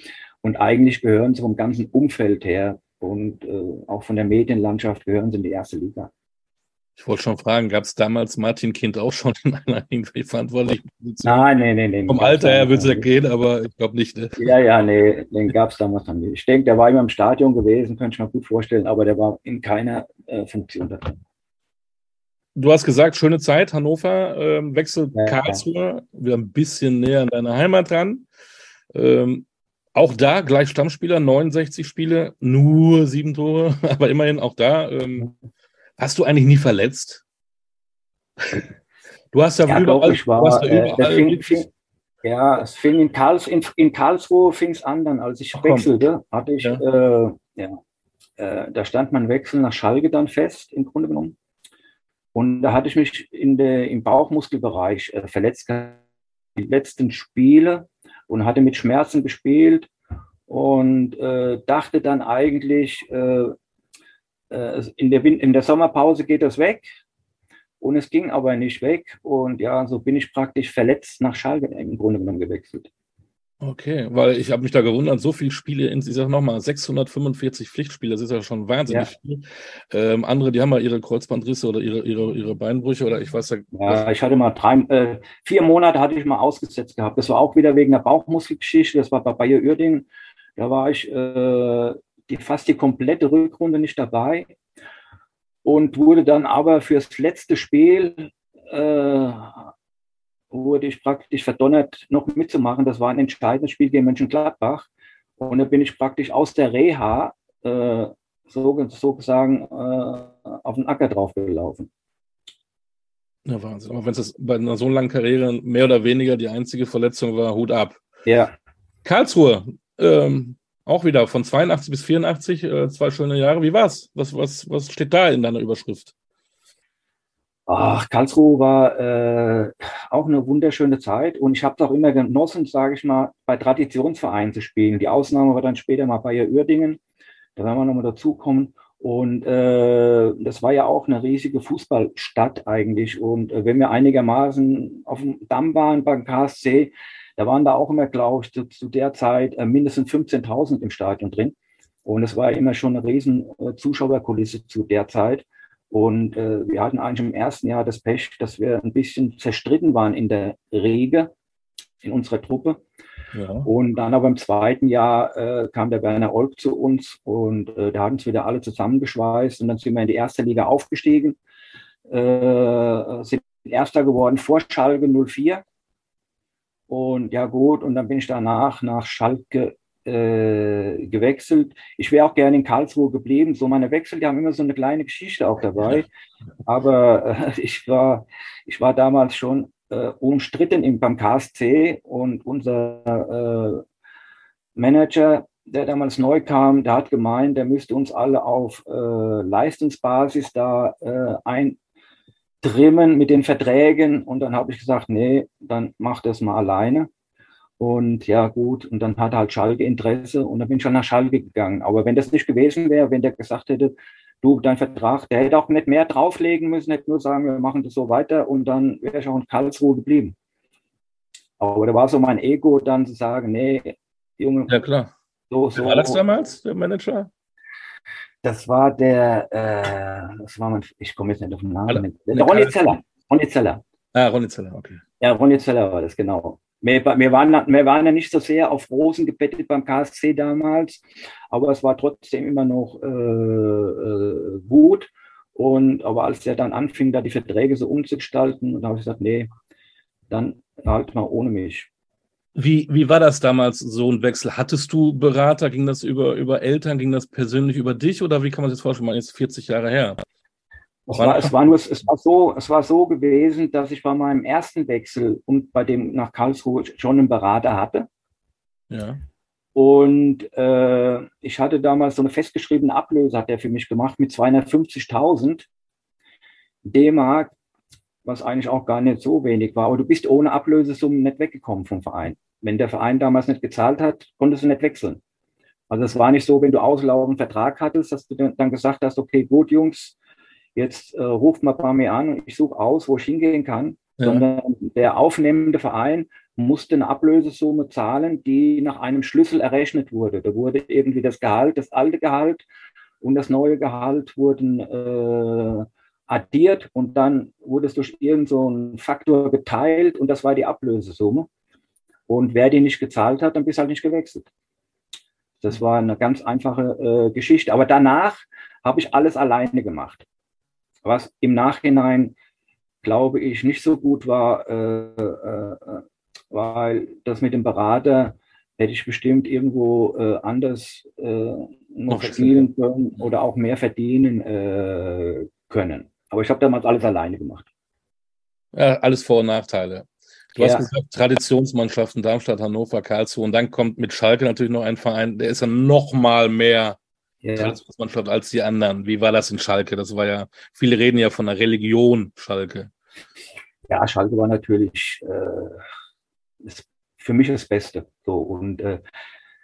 Und eigentlich gehören sie vom ganzen Umfeld her und äh, auch von der Medienlandschaft gehören sie in die erste Liga. Ich wollte schon fragen, gab es damals Martin Kind auch schon in einer irgendwie verantwortlichen Position? Nein, nein, nein. nee. Vom Alter her würde es ja gehen, aber ich glaube nicht. Ne? Ja, ja, nee, den gab es damals noch nicht. Ich denke, der war immer im Stadion gewesen, könnte ich mir gut vorstellen, aber der war in keiner äh, Funktion da drin. Du hast gesagt, schöne Zeit, Hannover, ähm, Wechsel ja, Karlsruhe, wieder ein bisschen näher an deiner Heimat dran. Ähm, auch da gleich Stammspieler, 69 Spiele, nur sieben Tore, aber immerhin auch da. Ähm, hast du eigentlich nie verletzt? Du hast ja, ja überall, ich war, ja, äh, überall fing, fing, ja, es fing in, Karls, in, in Karlsruhe fing es an, dann als ich Ach, wechselte, hatte ich, ja. Äh, ja, äh, da stand mein Wechsel nach Schalke dann fest, im Grunde genommen. Und da hatte ich mich in der, im Bauchmuskelbereich äh, verletzt. Die letzten Spiele und hatte mit Schmerzen gespielt und äh, dachte dann eigentlich, äh, äh, in, der in der Sommerpause geht das weg. Und es ging aber nicht weg. Und ja, so bin ich praktisch verletzt nach Schalke im Grunde genommen gewechselt. Okay, weil ich habe mich da gewundert, so viele Spiele, ich sage nochmal, 645 Pflichtspiele, das ist ja schon wahnsinnig ja. viel. Ähm, andere, die haben mal ihre Kreuzbandrisse oder ihre, ihre, ihre Beinbrüche oder ich weiß ja. Ja, ich hatte mal drei, äh, vier Monate hatte ich mal ausgesetzt gehabt. Das war auch wieder wegen der Bauchmuskelgeschichte, das war bei Bayer Uerdingen. Da war ich äh, die, fast die komplette Rückrunde nicht dabei und wurde dann aber fürs letzte Spiel äh, wurde ich praktisch verdonnert, noch mitzumachen. Das war ein entscheidendes Spiel gegen Mönchengladbach. Und da bin ich praktisch aus der Reha äh, so, sozusagen äh, auf den Acker draufgelaufen. Ja, Wahnsinn. Aber wenn es bei einer so langen Karriere mehr oder weniger die einzige Verletzung war, Hut ab. Ja. Karlsruhe, ähm, auch wieder von 82 bis 84, äh, zwei schöne Jahre. Wie war's? Was, was, was steht da in deiner Überschrift? Ach, Karlsruhe war äh, auch eine wunderschöne Zeit und ich habe es auch immer genossen, sage ich mal, bei Traditionsvereinen zu spielen. Die Ausnahme war dann später mal Bayer Uerdingen, da werden wir nochmal dazukommen. Und äh, das war ja auch eine riesige Fußballstadt eigentlich. Und äh, wenn wir einigermaßen auf dem Damm waren beim KSC, da waren da auch immer, glaube ich, zu, zu der Zeit äh, mindestens 15.000 im Stadion drin. Und es war immer schon eine riesen äh, Zuschauerkulisse zu der Zeit. Und äh, wir hatten eigentlich im ersten Jahr das Pech, dass wir ein bisschen zerstritten waren in der Rege in unserer Truppe. Ja. Und dann aber im zweiten Jahr äh, kam der Werner Olk zu uns und äh, da hat uns wieder alle zusammengeschweißt und dann sind wir in die erste Liga aufgestiegen, äh, sind Erster geworden vor Schalke 04. Und ja gut, und dann bin ich danach nach Schalke äh, gewechselt. Ich wäre auch gerne in Karlsruhe geblieben. So meine Wechsel, die haben immer so eine kleine Geschichte auch dabei. Aber äh, ich war, ich war damals schon äh, umstritten im, beim KSC und unser äh, Manager, der damals neu kam, der hat gemeint, der müsste uns alle auf äh, Leistungsbasis da äh, eintrimmen mit den Verträgen. Und dann habe ich gesagt, nee, dann mach das mal alleine. Und ja, gut, und dann hat halt Schalke Interesse und dann bin ich schon nach Schalke gegangen. Aber wenn das nicht gewesen wäre, wenn der gesagt hätte, du, dein Vertrag, der hätte auch nicht mehr drauflegen müssen, hätte nur sagen, wir machen das so weiter und dann wäre ich auch in Karlsruhe geblieben. Aber da war so mein Ego dann zu sagen, nee, Junge. Ja, klar. So, so. Wer war das damals, der Manager? Das war der, äh, das war mein, ich komme jetzt nicht auf den Namen. Der Ronny Zeller. Ronny Zeller. Ah, Ronny Zeller, okay. Ja, Ronny Zeller war das, genau. Wir, wir, waren, wir waren ja nicht so sehr auf Rosen gebettet beim KSC damals, aber es war trotzdem immer noch äh, äh, gut. Und aber als der dann anfing, da die Verträge so umzugestalten, da habe ich gesagt, nee, dann halt mal ohne mich. Wie, wie war das damals, so ein Wechsel? Hattest du Berater? Ging das über, über Eltern? Ging das persönlich über dich? Oder wie kann man sich das vorstellen? Man ist 40 Jahre her. Es war, es war nur, es war so, es war so gewesen, dass ich bei meinem ersten Wechsel und bei dem nach Karlsruhe schon einen Berater hatte. Ja. Und äh, ich hatte damals so eine festgeschriebene Ablöse, hat er für mich gemacht, mit 250.000 D-Mark, was eigentlich auch gar nicht so wenig war. Aber du bist ohne Ablösesummen nicht weggekommen vom Verein. Wenn der Verein damals nicht gezahlt hat, konntest du nicht wechseln. Also es war nicht so, wenn du auslaufenden Vertrag hattest, dass du dann gesagt hast, okay, gut, Jungs, jetzt äh, ruft mal bei mir an und ich suche aus, wo ich hingehen kann, ja. sondern der aufnehmende Verein musste eine Ablösesumme zahlen, die nach einem Schlüssel errechnet wurde. Da wurde irgendwie das Gehalt, das alte Gehalt und das neue Gehalt wurden äh, addiert und dann wurde es durch irgendeinen so Faktor geteilt und das war die Ablösesumme. Und wer die nicht gezahlt hat, dann bist halt nicht gewechselt. Das war eine ganz einfache äh, Geschichte. Aber danach habe ich alles alleine gemacht was im Nachhinein, glaube ich, nicht so gut war, äh, äh, weil das mit dem Berater hätte ich bestimmt irgendwo äh, anders äh, noch verdienen können oder auch mehr verdienen äh, können. Aber ich habe damals alles alleine gemacht. Ja, alles Vor- und Nachteile. Du ja. hast gesagt, Traditionsmannschaften Darmstadt, Hannover, Karlsruhe und dann kommt mit Schalke natürlich noch ein Verein, der ist ja noch mal mehr ja. Traditionsmannschaft als die anderen. Wie war das in Schalke? Das war ja, viele reden ja von der Religion Schalke. Ja, Schalke war natürlich äh, für mich das Beste. So, und äh,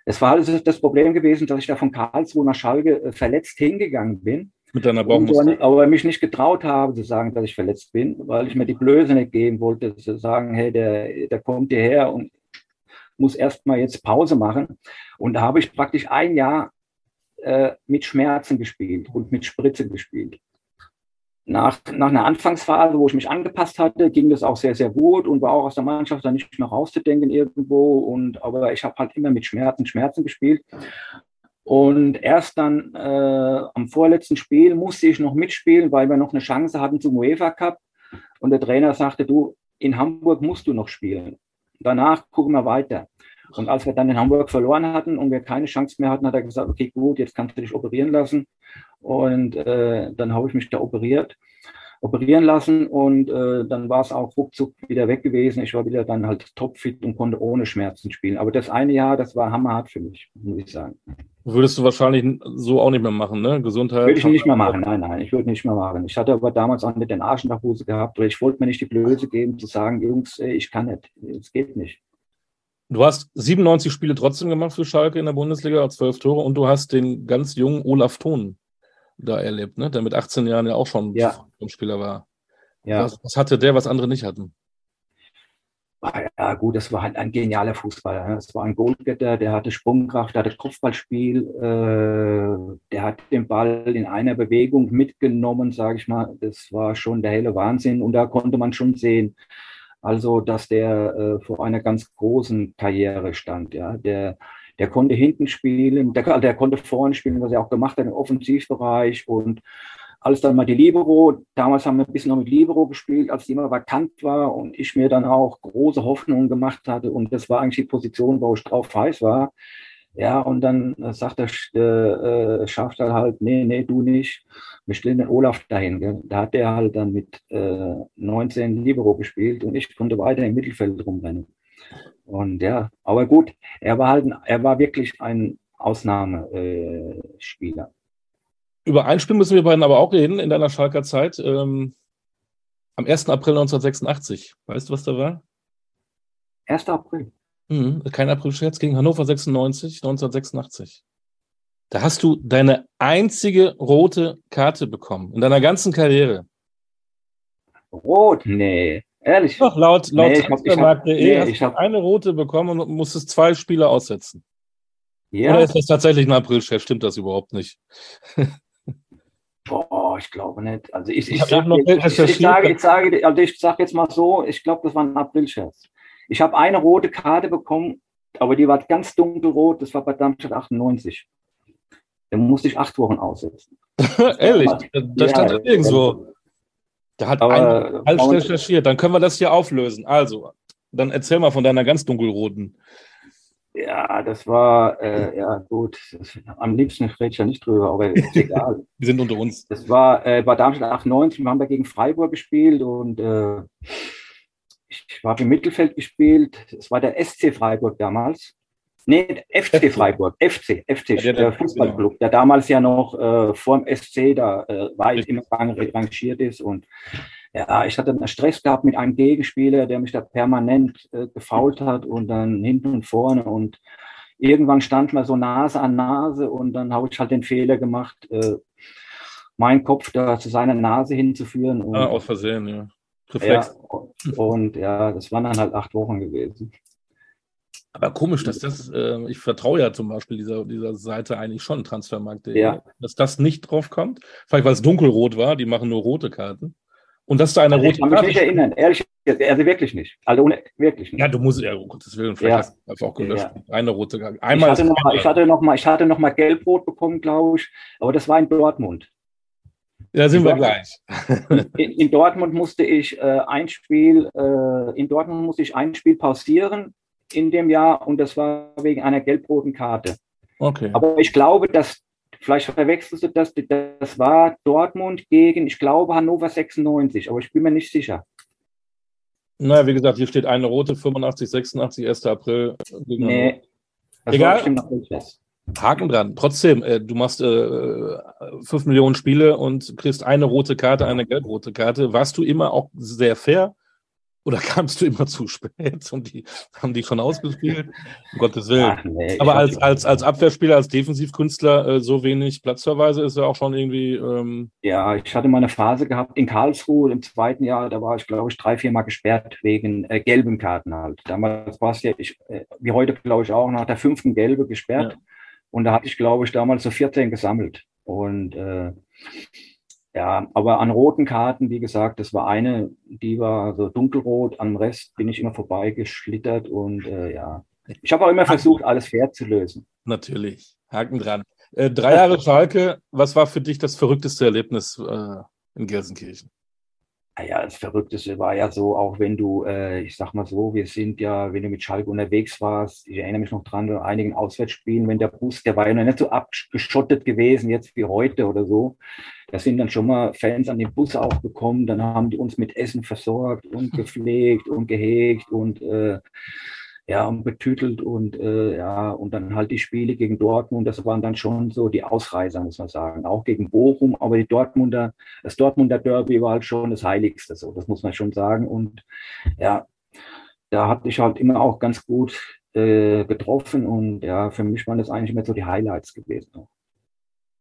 es war also das Problem gewesen, dass ich da von Karlsruhe nach Schalke äh, verletzt hingegangen bin. Mit deiner Bauchmuskel. Aber mich nicht getraut habe zu sagen, dass ich verletzt bin, weil ich mir die Blöße nicht geben wollte, zu sagen, hey, der, der kommt hierher und muss erstmal jetzt Pause machen. Und da habe ich praktisch ein Jahr äh, mit Schmerzen gespielt und mit Spritze gespielt. Nach, nach einer Anfangsphase, wo ich mich angepasst hatte, ging das auch sehr, sehr gut und war auch aus der Mannschaft dann nicht mehr rauszudenken irgendwo. Und, aber ich habe halt immer mit Schmerzen, Schmerzen gespielt. Und erst dann äh, am vorletzten Spiel musste ich noch mitspielen, weil wir noch eine Chance hatten zum UEFA Cup. Und der Trainer sagte, du, in Hamburg musst du noch spielen. Danach gucken wir weiter. Und als wir dann in Hamburg verloren hatten und wir keine Chance mehr hatten, hat er gesagt, okay, gut, jetzt kannst du dich operieren lassen. Und äh, dann habe ich mich da operiert, operieren lassen und äh, dann war es auch ruckzuck wieder weg gewesen. Ich war wieder dann halt topfit und konnte ohne Schmerzen spielen. Aber das eine Jahr, das war hammerhart für mich, muss ich sagen. Würdest du wahrscheinlich so auch nicht mehr machen, ne? Gesundheit. Würde ich nicht mehr machen, nein, nein, ich würde nicht mehr machen. Ich hatte aber damals auch nicht den Arsch in der Hose gehabt, oder ich wollte mir nicht die Blöße geben, zu sagen, Jungs, ich kann nicht, es geht nicht. Du hast 97 Spiele trotzdem gemacht für Schalke in der Bundesliga, zwölf Tore und du hast den ganz jungen Olaf Thon da erlebt, ne? der mit 18 Jahren ja auch schon ja. Spieler war. Ja. Was, was hatte der, was andere nicht hatten? Ja, gut, das war halt ein genialer Fußballer. Es war ein Goalgetter, der hatte Sprungkraft, der hatte Kopfballspiel, äh, der hat den Ball in einer Bewegung mitgenommen, sage ich mal. Das war schon der helle Wahnsinn und da konnte man schon sehen, also dass der äh, vor einer ganz großen Karriere stand. Ja, der der konnte hinten spielen, der, der konnte vorne spielen, was er auch gemacht hat im Offensivbereich und als dann mal die Libero, damals haben wir ein bisschen noch mit Libero gespielt, als die immer vakant war und ich mir dann auch große Hoffnungen gemacht hatte und das war eigentlich die Position, wo ich drauf heiß war. Ja, und dann sagt der äh, äh Schafter halt, nee, nee, du nicht. Wir stellen den Olaf dahin. Gell? Da hat der halt dann mit äh, 19 Libero gespielt und ich konnte weiter im Mittelfeld rumrennen. Und ja, aber gut, er war halt, er war wirklich ein Ausnahmespieler. Über ein Spiel müssen wir beiden aber auch reden in deiner Schalker Zeit. Ähm, am 1. April 1986. Weißt du, was da war? 1. April. Mhm, kein April-Scherz gegen Hannover 96, 1986. Da hast du deine einzige rote Karte bekommen in deiner ganzen Karriere. Rot? Nee. Ehrlich? Doch, laut, laut nee, Transfermarkt.de nee, hast du eine rote bekommen und musstest zwei Spiele aussetzen. Ja. Oder ist das tatsächlich ein April-Scherz? Stimmt das überhaupt nicht? Boah, ich glaube nicht. Also ich, ich, ich, sag, ich, ich sage, ich sage, also ich sage jetzt mal so, ich glaube, das war ein April-Scherz. Ich habe eine rote Karte bekommen, aber die war ganz dunkelrot, das war bei Darmstadt 98. Da musste ich acht Wochen aussetzen. Ehrlich? Da, da ja, stand ja nirgendwo. Da hat einer falsch recherchiert. Dann können wir das hier auflösen. Also, dann erzähl mal von deiner ganz dunkelroten. Ja, das war, äh, ja gut, das, am liebsten rede ich ja nicht drüber, aber ist egal. wir sind unter uns. Das war äh, bei Darmstadt 98, wir haben da gegen Freiburg gespielt und äh, ich habe im Mittelfeld gespielt. Es war der SC Freiburg damals. Nee, FC Freiburg, FC, FC, ja, der, der Fußballclub, genau. der damals ja noch äh, vor dem SC da äh, weit im Rang rangiert ist und ja, ich hatte einen Stress gehabt mit einem Gegenspieler, der mich da permanent äh, gefault hat und dann hinten und vorne und irgendwann stand man so Nase an Nase und dann habe ich halt den Fehler gemacht, äh, meinen Kopf da zu seiner Nase hinzuführen. Und, ah, aus Versehen, ja. Reflex. Ja, und ja, das waren dann halt acht Wochen gewesen. Aber komisch, dass das, äh, ich vertraue ja zum Beispiel dieser, dieser Seite eigentlich schon, Transfermarkt.de, ja. dass das nicht drauf kommt. Vielleicht weil es dunkelrot war, die machen nur rote Karten. Und dass da eine also rote Ich kann mich nicht erinnern, ehrlich, also wirklich nicht. Also ohne, wirklich nicht. Ja, du musst, ja, um Gottes Willen, vielleicht ja. hast du einfach auch gelöscht. Ja. Eine rote Karte. Einmal ich hatte, noch mal, ich hatte ich hatte noch mal gelb-rot bekommen, glaube ich, aber das war in Dortmund. Da sind in wir gleich. in, in, Dortmund musste ich äh, ein Spiel, äh, in Dortmund musste ich ein Spiel pausieren in dem Jahr und das war wegen einer gelb-roten Karte. Okay. Aber ich glaube, dass Vielleicht verwechselst du das. Das war Dortmund gegen, ich glaube, Hannover 96, aber ich bin mir nicht sicher. Naja, wie gesagt, hier steht eine rote, 85, 86, 1. April. Nee, das Egal. Haken dran. Trotzdem, äh, du machst äh, 5 Millionen Spiele und kriegst eine rote Karte, eine gelb-rote Karte. Warst du immer auch sehr fair? Oder kamst du immer zu spät und die haben die schon ausgespielt? Um Gottes Willen. Ach, nee, Aber als, als, als Abwehrspieler, als Defensivkünstler äh, so wenig Platzverweise ist ja auch schon irgendwie. Ähm ja, ich hatte mal eine Phase gehabt in Karlsruhe im zweiten Jahr, da war ich, glaube ich, drei, vier Mal gesperrt wegen äh, gelben Karten halt. Damals war es ja, ich, äh, wie heute, glaube ich, auch nach der fünften Gelbe gesperrt. Ja. Und da hatte ich, glaube ich, damals so 14 gesammelt. Und äh, ja, aber an roten Karten, wie gesagt, das war eine, die war so dunkelrot, am Rest bin ich immer vorbeigeschlittert und äh, ja. Ich habe auch immer versucht, alles fair zu lösen. Natürlich, Haken dran. Äh, drei Jahre Schalke, was war für dich das verrückteste Erlebnis äh, in Gelsenkirchen? Naja, das Verrückteste war ja so, auch wenn du, äh, ich sag mal so, wir sind ja, wenn du mit Schalke unterwegs warst, ich erinnere mich noch dran, bei einigen Auswärtsspielen, wenn der Bus, der war ja noch nicht so abgeschottet gewesen, jetzt wie heute oder so. Da sind dann schon mal Fans an den Bus auch gekommen, dann haben die uns mit Essen versorgt und gepflegt und gehegt und äh, ja, und betütelt und äh, ja, und dann halt die Spiele gegen Dortmund, das waren dann schon so die Ausreißer, muss man sagen. Auch gegen Bochum, aber die Dortmunder, das Dortmunder Derby war halt schon das Heiligste, so, das muss man schon sagen. Und ja, da hatte ich halt immer auch ganz gut äh, getroffen und ja, für mich waren das eigentlich immer so die Highlights gewesen.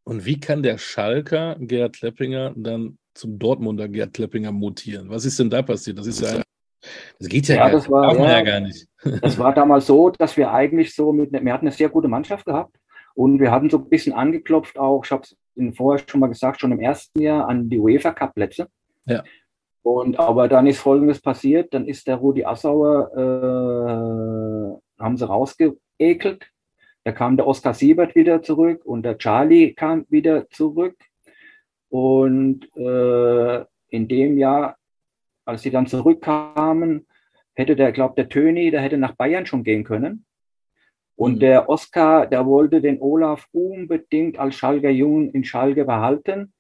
Und wie kann der Schalker Gerd Kleppinger dann zum Dortmunder Gerd Kleppinger mutieren? Was ist denn da passiert? Das ist ja, das geht ja, ja, gar, das war, ja, ja gar nicht. Das war damals so, dass wir eigentlich so mit, wir hatten eine sehr gute Mannschaft gehabt und wir hatten so ein bisschen angeklopft auch, ich habe es Ihnen vorher schon mal gesagt, schon im ersten Jahr an die UEFA Cup Plätze. Ja. Und aber dann ist Folgendes passiert, dann ist der Rudi Assauer, äh, haben sie rausgeekelt. Da kam der Oskar Siebert wieder zurück und der Charlie kam wieder zurück. Und äh, in dem Jahr, als sie dann zurückkamen, hätte der, glaube der Töni, der hätte nach Bayern schon gehen können. Und mhm. der Oskar, der wollte den Olaf unbedingt als Schalker Jungen in Schalke behalten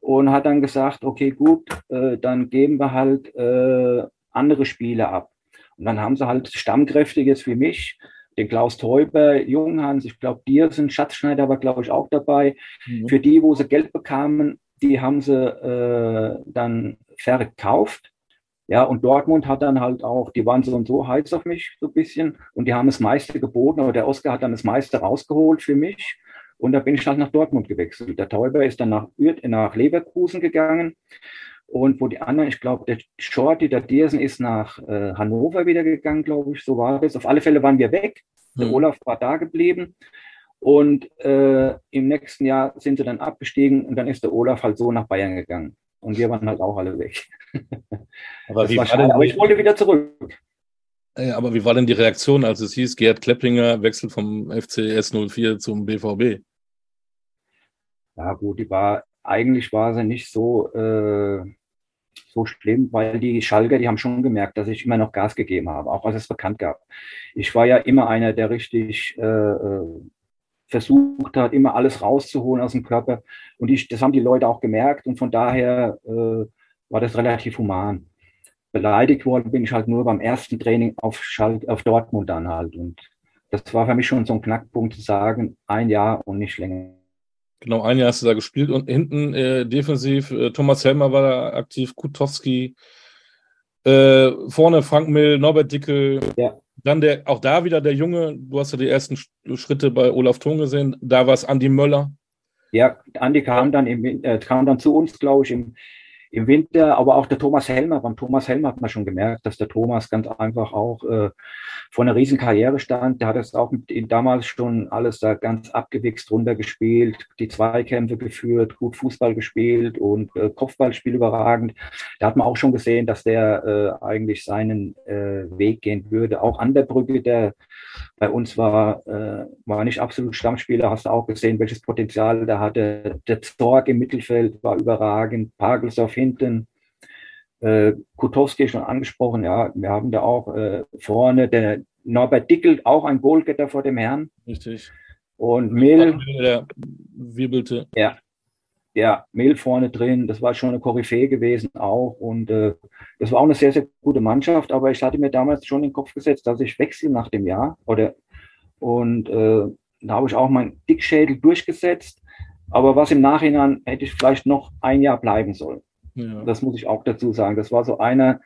und hat dann gesagt, okay, gut, äh, dann geben wir halt äh, andere Spiele ab. Und dann haben sie halt Stammkräftiges wie mich, den Klaus Teuber, Junghans, ich glaube, Diersen, Schatzschneider war, glaube ich, auch dabei. Mhm. Für die, wo sie Geld bekamen, die haben sie äh, dann verkauft ja, und Dortmund hat dann halt auch, die waren so und so heiß auf mich, so ein bisschen, und die haben das meiste geboten, aber der Oscar hat dann das meiste rausgeholt für mich. Und da bin ich halt nach Dortmund gewechselt. Der Tauber ist dann nach, nach Leverkusen gegangen. Und wo die anderen, ich glaube, der Shorty, der Diersen ist nach äh, Hannover wieder gegangen, glaube ich, so war das. Auf alle Fälle waren wir weg. Der mhm. Olaf war da geblieben. Und äh, im nächsten Jahr sind sie dann abgestiegen und dann ist der Olaf halt so nach Bayern gegangen. Und wir waren halt auch alle weg. Aber, wie war denn, aber ich wollte wieder zurück. Aber wie war denn die Reaktion, als es hieß, Gerd Klepplinger wechselt vom FCS 04 zum BVB? Ja gut, die war, eigentlich war sie nicht so, äh, so schlimm, weil die Schalker, die haben schon gemerkt, dass ich immer noch Gas gegeben habe, auch als es bekannt gab. Ich war ja immer einer, der richtig äh, äh versucht hat, immer alles rauszuholen aus dem Körper. Und ich, das haben die Leute auch gemerkt und von daher äh, war das relativ human. Beleidigt worden bin ich halt nur beim ersten Training auf, Schalt, auf Dortmund dann halt. Und das war für mich schon so ein Knackpunkt zu sagen, ein Jahr und nicht länger. Genau, ein Jahr hast du da gespielt und hinten äh, defensiv, äh, Thomas Helmer war da aktiv, Kutowski, äh, vorne Frank Mill, Norbert Dickel, ja. Dann der, auch da wieder der Junge, du hast ja die ersten Schritte bei Olaf Thon gesehen, da war es Andi Möller. Ja, Andi kam dann, im, äh, kam dann zu uns, glaube ich, im, im Winter, aber auch der Thomas Helmer, beim Thomas Helmer hat man schon gemerkt, dass der Thomas ganz einfach auch äh, vor einer riesen Karriere stand. Der hat es auch mit ihm damals schon alles da ganz abgewichst runtergespielt, die Zweikämpfe geführt, gut Fußball gespielt und äh, Kopfballspiel überragend. Da hat man auch schon gesehen, dass der äh, eigentlich seinen äh, Weg gehen würde. Auch an der Brücke, der bei uns war, äh, war nicht absolut Stammspieler, hast du auch gesehen, welches Potenzial der hatte. Der Zorg im Mittelfeld war überragend, Pagelsdorf hinten, äh, Kutowski schon angesprochen, ja, wir haben da auch äh, vorne der Norbert Dickel, auch ein Goalgetter vor dem Herrn. Richtig. Und Mehl. Der wirbelte. Ja, ja, Mehl vorne drin, das war schon eine Koryphäe gewesen auch. Und äh, das war auch eine sehr, sehr gute Mannschaft. Aber ich hatte mir damals schon in den Kopf gesetzt, dass ich wechsle nach dem Jahr. Oder, und äh, da habe ich auch meinen Dickschädel durchgesetzt. Aber was im Nachhinein hätte ich vielleicht noch ein Jahr bleiben sollen. Ja. Das muss ich auch dazu sagen. Das war so einer,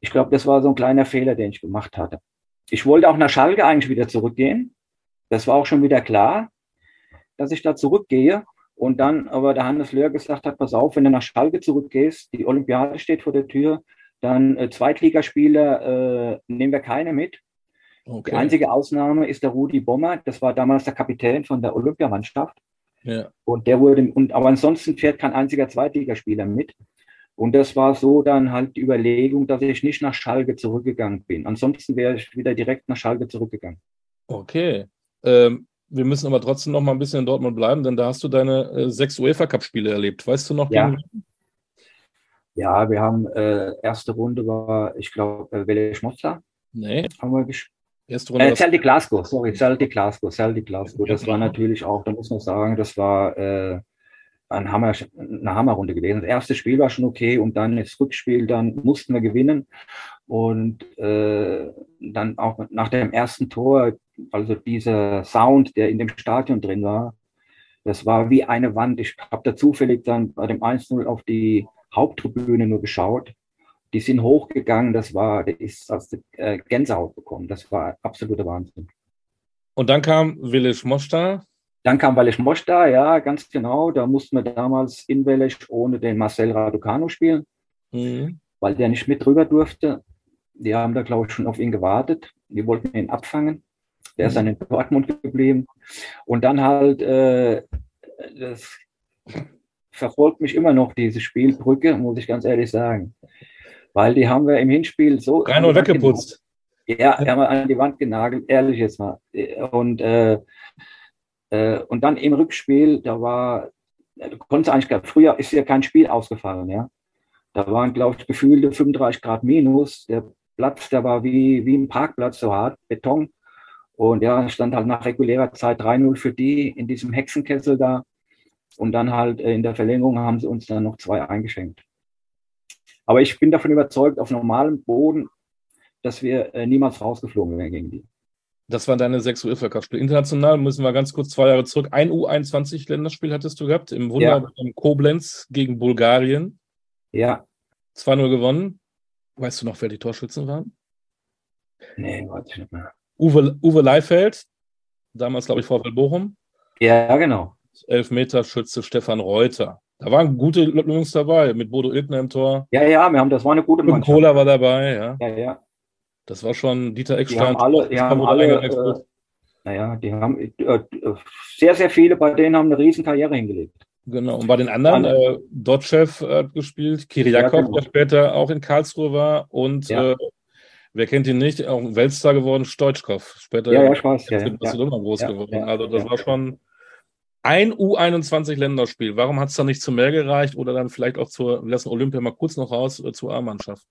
ich glaube, das war so ein kleiner Fehler, den ich gemacht hatte. Ich wollte auch nach Schalke eigentlich wieder zurückgehen. Das war auch schon wieder klar, dass ich da zurückgehe. Und dann aber der Hannes Löhr gesagt hat, pass auf, wenn du nach Schalke zurückgehst, die Olympiade steht vor der Tür, dann äh, Zweitligaspieler äh, nehmen wir keine mit. Okay. Die einzige Ausnahme ist der Rudi Bommer, das war damals der Kapitän von der Olympiamannschaft. Ja. Und der wurde, und, aber ansonsten fährt kein einziger Zweitligaspieler mit. Und das war so dann halt die Überlegung, dass ich nicht nach Schalke zurückgegangen bin. Ansonsten wäre ich wieder direkt nach Schalke zurückgegangen. Okay. Ähm, wir müssen aber trotzdem noch mal ein bisschen in Dortmund bleiben, denn da hast du deine äh, sechs UEFA-Cup-Spiele erlebt. Weißt du noch? Ja, gegen... ja wir haben äh, erste Runde war, ich glaube, äh, Welle Schmozza. Nee. Haben wir gespielt. Erste Runde. Äh, Celtic Glasgow, sorry, Celtic Glasgow, Celtic Glasgow. Das war natürlich auch, da muss man sagen, das war äh, ein Hammer, eine Hammerrunde gewesen. Das erste Spiel war schon okay und dann das Rückspiel, dann mussten wir gewinnen. Und äh, dann auch nach dem ersten Tor, also dieser Sound, der in dem Stadion drin war, das war wie eine Wand. Ich habe da zufällig dann bei dem 1-0 auf die Haupttribüne nur geschaut. Die sind hochgegangen, das war, der ist aus äh, Gänsehaut bekommen. Das war absoluter Wahnsinn. Und dann kam Willis Mosta Dann kam Wallis Mosta, ja, ganz genau. Da mussten wir damals in Wallis ohne den Marcel Raducano spielen, mhm. weil der nicht mit drüber durfte. Die haben da, glaube ich, schon auf ihn gewartet. Die wollten ihn abfangen. Der ist dann in Dortmund geblieben. Und dann halt, äh, das verfolgt mich immer noch, diese Spielbrücke, muss ich ganz ehrlich sagen. Weil die haben wir im Hinspiel so. Rein und weggeputzt. Ja, haben wir an die Wand genagelt, ehrlich jetzt mal. Und, äh, äh, und dann im Rückspiel, da war, du konntest eigentlich, früher ist ja kein Spiel ausgefallen, ja. Da waren, glaube ich, gefühlte 35 Grad minus. Der Platz, der war wie, wie ein Parkplatz, so hart, Beton. Und ja, stand halt nach regulärer Zeit 3-0 für die in diesem Hexenkessel da. Und dann halt äh, in der Verlängerung haben sie uns dann noch zwei eingeschenkt. Aber ich bin davon überzeugt, auf normalem Boden, dass wir äh, niemals rausgeflogen wären gegen die. Das waren deine sechs UEFA-Cup-Spiele. International müssen wir ganz kurz zwei Jahre zurück. Ein U21-Länderspiel hattest du gehabt im Wunder ja. Koblenz gegen Bulgarien. Ja. 2-0 gewonnen. Weißt du noch, wer die Torschützen waren? Nee, weiß ich nicht mehr. Uwe, Uwe Leifeld, damals glaube ich VfL Bochum. Ja, genau. Elfmeterschütze Stefan Reuter. Da waren gute Jungs dabei, mit Bodo Iltner im Tor. Ja, ja, wir haben, das war eine gute Mannschaft. Kohler war dabei, ja. Ja, ja. Das war schon Dieter Eckstein. Die haben alle, die haben alle äh, naja, die haben äh, sehr, sehr viele bei denen haben eine Riesenkarriere hingelegt. Genau, und bei den anderen, äh, Dotschew hat gespielt, Kiriakov, ja, genau. der später auch in Karlsruhe war und ja. äh, wer kennt ihn nicht, auch ein Weltstar geworden, Stoitschkov, später ja, ja, ich weiß, ja, in Barcelona groß geworden. also das war schon ein U21-Länderspiel. Warum hat es da nicht zu mehr gereicht oder dann vielleicht auch zur, wir lassen Olympia mal kurz noch raus, äh, zur A-Mannschaft?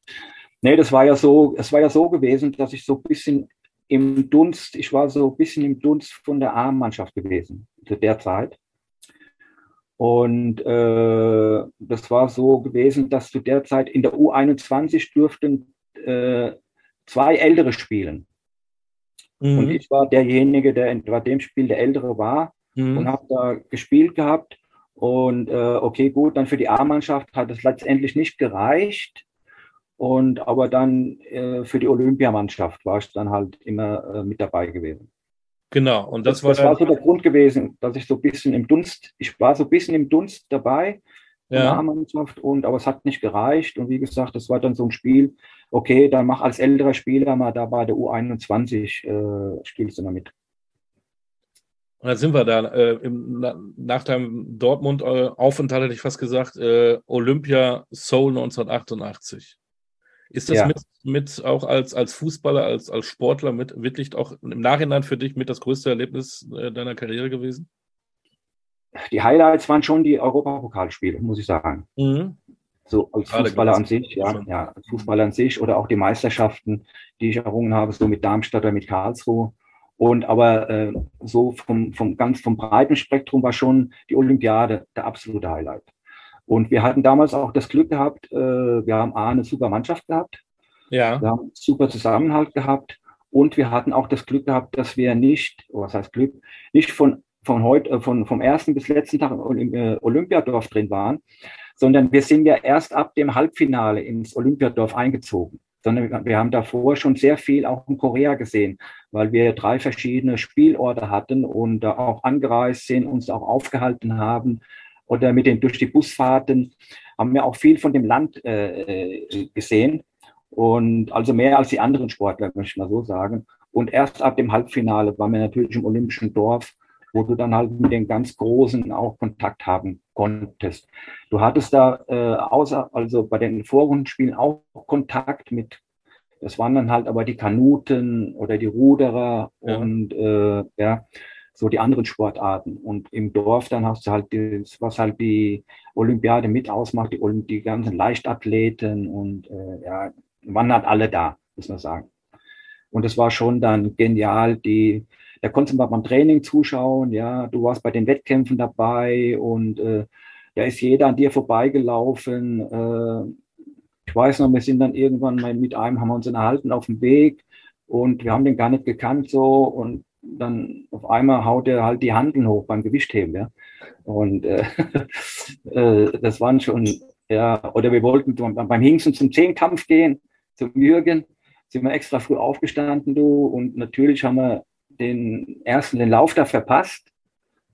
Nee, das war ja so, es war ja so gewesen, dass ich so ein bisschen im Dunst, ich war so ein bisschen im Dunst von der A-Mannschaft gewesen zu der Zeit. Und äh, das war so gewesen, dass zu der Zeit in der U21 dürften äh, zwei Ältere spielen. Mhm. Und ich war derjenige, der in, bei dem Spiel der Ältere war mhm. und habe da gespielt gehabt. Und äh, okay, gut, dann für die A-Mannschaft hat es letztendlich nicht gereicht. Und aber dann äh, für die Olympiamannschaft war ich dann halt immer äh, mit dabei gewesen. Genau, und das, das war, das war so der Grund gewesen, dass ich so ein bisschen im Dunst, ich war so ein bisschen im Dunst dabei, ja. Mannschaft, und aber es hat nicht gereicht. Und wie gesagt, das war dann so ein Spiel, okay, dann mach als älterer Spieler mal da bei der U21, äh, spielst du mal mit. Und dann sind wir da. Äh, im, nach deinem Dortmund-Aufenthalt hätte ich fast gesagt, äh, Olympia Seoul 1988. Ist das ja. mit, mit, auch als, als Fußballer, als, als Sportler mit wirklich auch im Nachhinein für dich mit das größte Erlebnis äh, deiner Karriere gewesen? Die Highlights waren schon die Europapokalspiele, muss ich sagen. Mhm. So als Gerade Fußballer an sich, ja, ja, als Fußballer an sich oder auch die Meisterschaften, die ich errungen habe, so mit Darmstadt oder mit Karlsruhe. Und aber äh, so vom, vom ganz vom breiten Spektrum war schon die Olympiade der absolute Highlight. Und wir hatten damals auch das Glück gehabt, äh, wir haben A, eine super Mannschaft gehabt. Ja. Wir haben super Zusammenhalt gehabt. Und wir hatten auch das Glück gehabt, dass wir nicht, was heißt Glück, nicht von, von heute, äh, von, vom ersten bis letzten Tag im äh, Olympiadorf drin waren, sondern wir sind ja erst ab dem Halbfinale ins Olympiadorf eingezogen sondern wir haben davor schon sehr viel auch in Korea gesehen, weil wir drei verschiedene Spielorte hatten und da auch angereist sind, uns auch aufgehalten haben oder mit den durch die Busfahrten haben wir auch viel von dem Land äh, gesehen und also mehr als die anderen Sportler, möchte ich mal so sagen. Und erst ab dem Halbfinale waren wir natürlich im Olympischen Dorf wo du dann halt mit den ganz Großen auch Kontakt haben konntest. Du hattest da äh, außer, also bei den Vorrundenspielen auch Kontakt mit, das waren dann halt aber die Kanuten oder die Ruderer ja. und äh, ja, so die anderen Sportarten. Und im Dorf dann hast du halt das, was halt die Olympiade mit ausmacht, die, die ganzen Leichtathleten und äh, ja, waren halt alle da, muss man sagen. Und es war schon dann genial, die da konntest du mal beim Training zuschauen, ja, du warst bei den Wettkämpfen dabei und äh, da ist jeder an dir vorbeigelaufen. Äh, ich weiß noch, wir sind dann irgendwann mal mit einem, haben wir uns erhalten auf dem Weg und wir haben den gar nicht gekannt so und dann auf einmal haut er halt die Handeln hoch beim Gewichtheben, ja. Und äh, äh, das waren schon, ja, oder wir wollten beim Hingsten zum Zehnkampf gehen, zum Jürgen, sind wir extra früh aufgestanden, du, und natürlich haben wir den ersten, den Lauf da verpasst.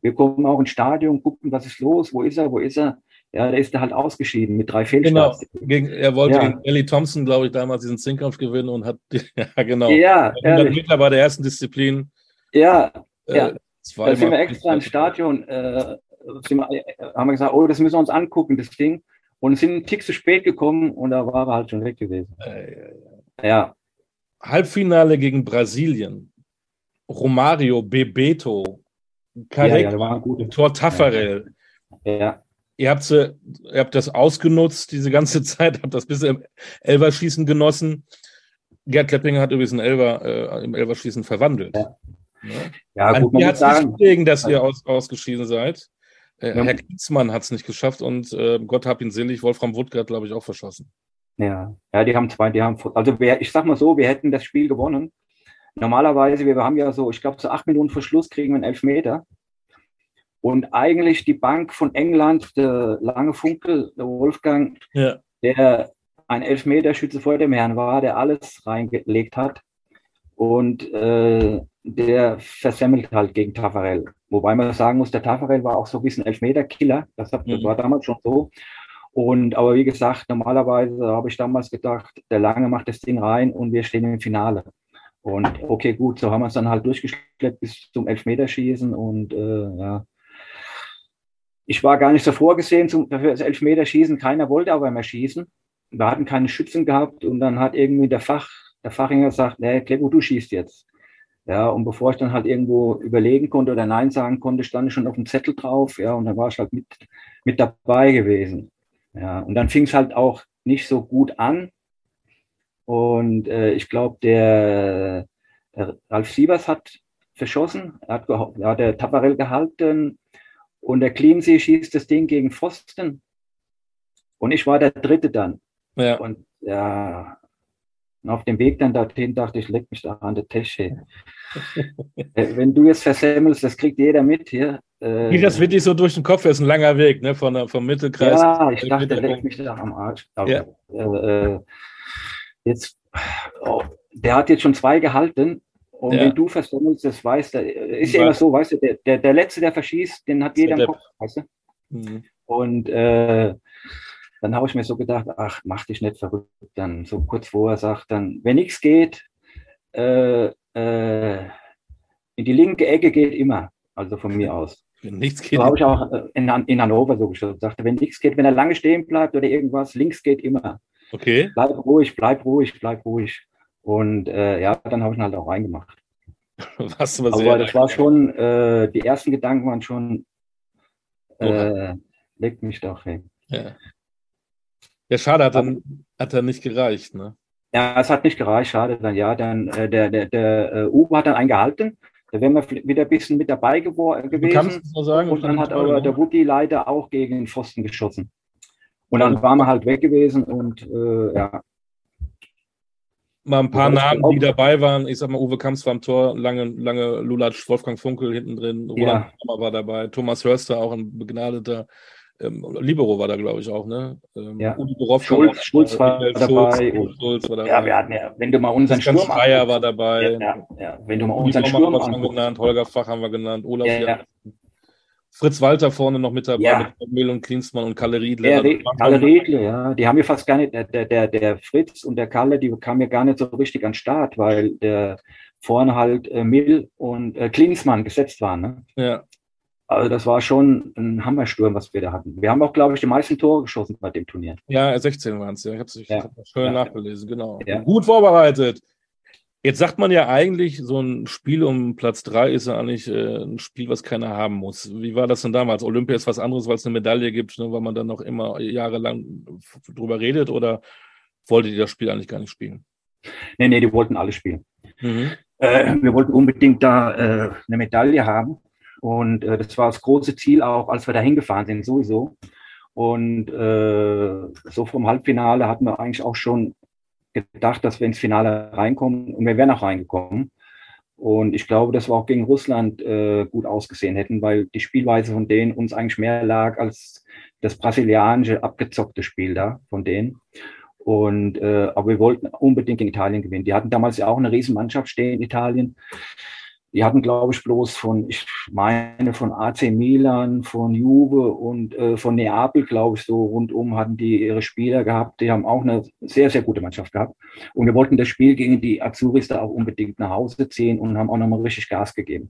Wir kommen auch ins Stadion, gucken, was ist los, wo ist er, wo ist er. Ja, da ist er halt ausgeschieden mit drei Fehlstarts. Genau. Gegen, er wollte ja. gegen Ellie Thompson, glaube ich, damals diesen Zehnkampf gewinnen und hat, ja, genau. Ja, Meter bei der ersten Disziplin. Ja, äh, ja. Da sind wir extra ins Stadion, äh, wir, äh, haben wir gesagt, oh, das müssen wir uns angucken, das Ding. Und sind einen Tick zu spät gekommen und da war er halt schon weg gewesen. Äh, ja. Halbfinale gegen Brasilien. Romario, Bebeto, Karek, ja, ja, Tor Taffarel. Ja. Ihr habt, ihr habt das ausgenutzt, diese ganze Zeit, habt das bis im Elverschießen genossen. Gerd Kleppinger hat übrigens ein Elver, äh, im Elverschießen verwandelt. Ja, ja. ja gut, man hat es nicht gelegen, dass ihr aus, ausgeschieden seid. Äh, ja. Herr Kienzmann hat es nicht geschafft und äh, Gott hab ihn selig, Wolfram Wuttgart, glaube ich, auch verschossen. Ja, ja, die haben zwei, die haben, also wer, ich sag mal so, wir hätten das Spiel gewonnen. Normalerweise, wir haben ja so, ich glaube, so acht Minuten vor Schluss kriegen wir einen Elfmeter. Und eigentlich die Bank von England, der lange Funkel, der Wolfgang, ja. der ein Elfmeterschütze vor dem Herrn war, der alles reingelegt hat. Und äh, der versemmelt halt gegen Tafarel. Wobei man sagen muss, der Tafarel war auch so ein bisschen Elfmeter-Killer. Das, hat, das mhm. war damals schon so. Und aber wie gesagt, normalerweise habe ich damals gedacht, der Lange macht das Ding rein und wir stehen im Finale. Und okay, gut, so haben wir es dann halt durchgeschleppt bis zum Elfmeterschießen und äh, ja. Ich war gar nicht so vorgesehen zum, für das Elfmeterschießen, keiner wollte aber mehr schießen. Wir hatten keine Schützen gehabt und dann hat irgendwie der Fach, der Fachinger gesagt, nee, Klebo, du schießt jetzt. Ja, und bevor ich dann halt irgendwo überlegen konnte oder Nein sagen konnte, stand ich schon auf dem Zettel drauf, ja, und dann war ich halt mit, mit dabei gewesen. Ja, und dann fing es halt auch nicht so gut an. Und äh, ich glaube, der, der, Ralf Sievers hat verschossen, er hat, er hat der Taparell gehalten und der Cleansee schießt das Ding gegen Pfosten. Und ich war der Dritte dann. Ja. Und ja, und auf dem Weg dann dorthin dachte ich, leck mich da an der Tasche. Äh, wenn du jetzt versemmelst, das kriegt jeder mit hier. Äh, Wie das wirklich so durch den Kopf ist ein langer Weg, ne? Von, vom Mittelkreis. Ja, ich dachte, der leckt mich da am Arsch. Ja. äh, äh jetzt, oh, der hat jetzt schon zwei gehalten. Und ja. wenn du versemmelst, das weißt du, ist ja immer so, weißt du, der, der, der Letzte, der verschießt, den hat jeder im Kopf, weißt du? Mhm. Und äh, dann habe ich mir so gedacht, ach, mach dich nicht verrückt. Dann so kurz vorher sagt dann, wenn nichts geht, äh, äh, in die linke Ecke geht immer, also von mir aus. Wenn nichts geht. So habe ich auch äh, in, in Hannover so gesagt. Sagte, wenn nichts geht, wenn er lange stehen bleibt oder irgendwas, links geht immer. Okay. Bleib ruhig, bleib ruhig, bleib ruhig. Und äh, ja, dann habe ich ihn halt auch reingemacht. Was aber sehr das war schon, äh, die ersten Gedanken waren schon, äh, leg mich doch, hey. Ja. Ja, schade, hat dann, hat dann nicht gereicht, ne? Ja, es hat nicht gereicht, schade. Dann ja, dann äh, der, der, der äh, Uwe hat dann einen gehalten. Da wären wir wieder ein bisschen mit dabei gewesen. Du sagen. Und dann hat aber ne? der Woody leider auch gegen den Pfosten geschossen. Und dann waren wir halt weg gewesen und äh, ja. Mal ein paar Namen, die dabei waren. Ich sag mal, Uwe Kamps war am Tor, lange, lange Lulatsch, Wolfgang Funkel hinten drin, Roland ja. war dabei, Thomas Hörster, auch ein begnadeter ähm, Libero war da, glaube ich, auch, ne? Ähm, ja. Schulz, Schulz war Schulz, dabei. Schulz war dabei. Ja, wir hatten ja, wenn du mal unseren Sturm Freier war dabei. Ja, ja, wenn du mal unseren Sturm haben wir genannt, Holger Fach haben wir genannt, Olaf ja, Fritz Walter vorne noch mit dabei, ja. mit Mill und Klinsmann und Kalle Riedle. Ja, Re Kalle Riedle, ja. Die haben wir fast gar nicht, der, der, der Fritz und der Kalle, die kamen ja gar nicht so richtig an den Start, weil der vorne halt äh, Mill und äh, Klinsmann gesetzt waren. Ne? Ja. Also das war schon ein Hammersturm, was wir da hatten. Wir haben auch, glaube ich, die meisten Tore geschossen bei dem Turnier. Ja, 16 waren es. Ja. Ich habe es ja. schön ja. nachgelesen, genau. Ja. Gut vorbereitet. Jetzt sagt man ja eigentlich, so ein Spiel um Platz 3 ist ja eigentlich äh, ein Spiel, was keiner haben muss. Wie war das denn damals? Olympia ist was anderes, weil es eine Medaille gibt, ne, weil man dann noch immer jahrelang drüber redet oder wolltet ihr das Spiel eigentlich gar nicht spielen? Nee, nee, die wollten alle spielen. Mhm. Äh, wir wollten unbedingt da äh, eine Medaille haben. Und äh, das war das große Ziel auch, als wir da hingefahren sind, sowieso. Und äh, so vom Halbfinale hatten wir eigentlich auch schon gedacht, dass wir ins Finale reinkommen und wir wären auch reingekommen. Und ich glaube, dass wir auch gegen Russland äh, gut ausgesehen hätten, weil die Spielweise von denen uns eigentlich mehr lag als das brasilianische abgezockte Spiel da von denen. Und äh, aber wir wollten unbedingt in Italien gewinnen. Die hatten damals ja auch eine Riesenmannschaft stehen in Italien. Die hatten, glaube ich, bloß von, ich meine, von AC Milan, von Juve und äh, von Neapel, glaube ich, so rundum hatten die ihre Spieler gehabt. Die haben auch eine sehr, sehr gute Mannschaft gehabt. Und wir wollten das Spiel gegen die Azuris da auch unbedingt nach Hause ziehen und haben auch nochmal richtig Gas gegeben.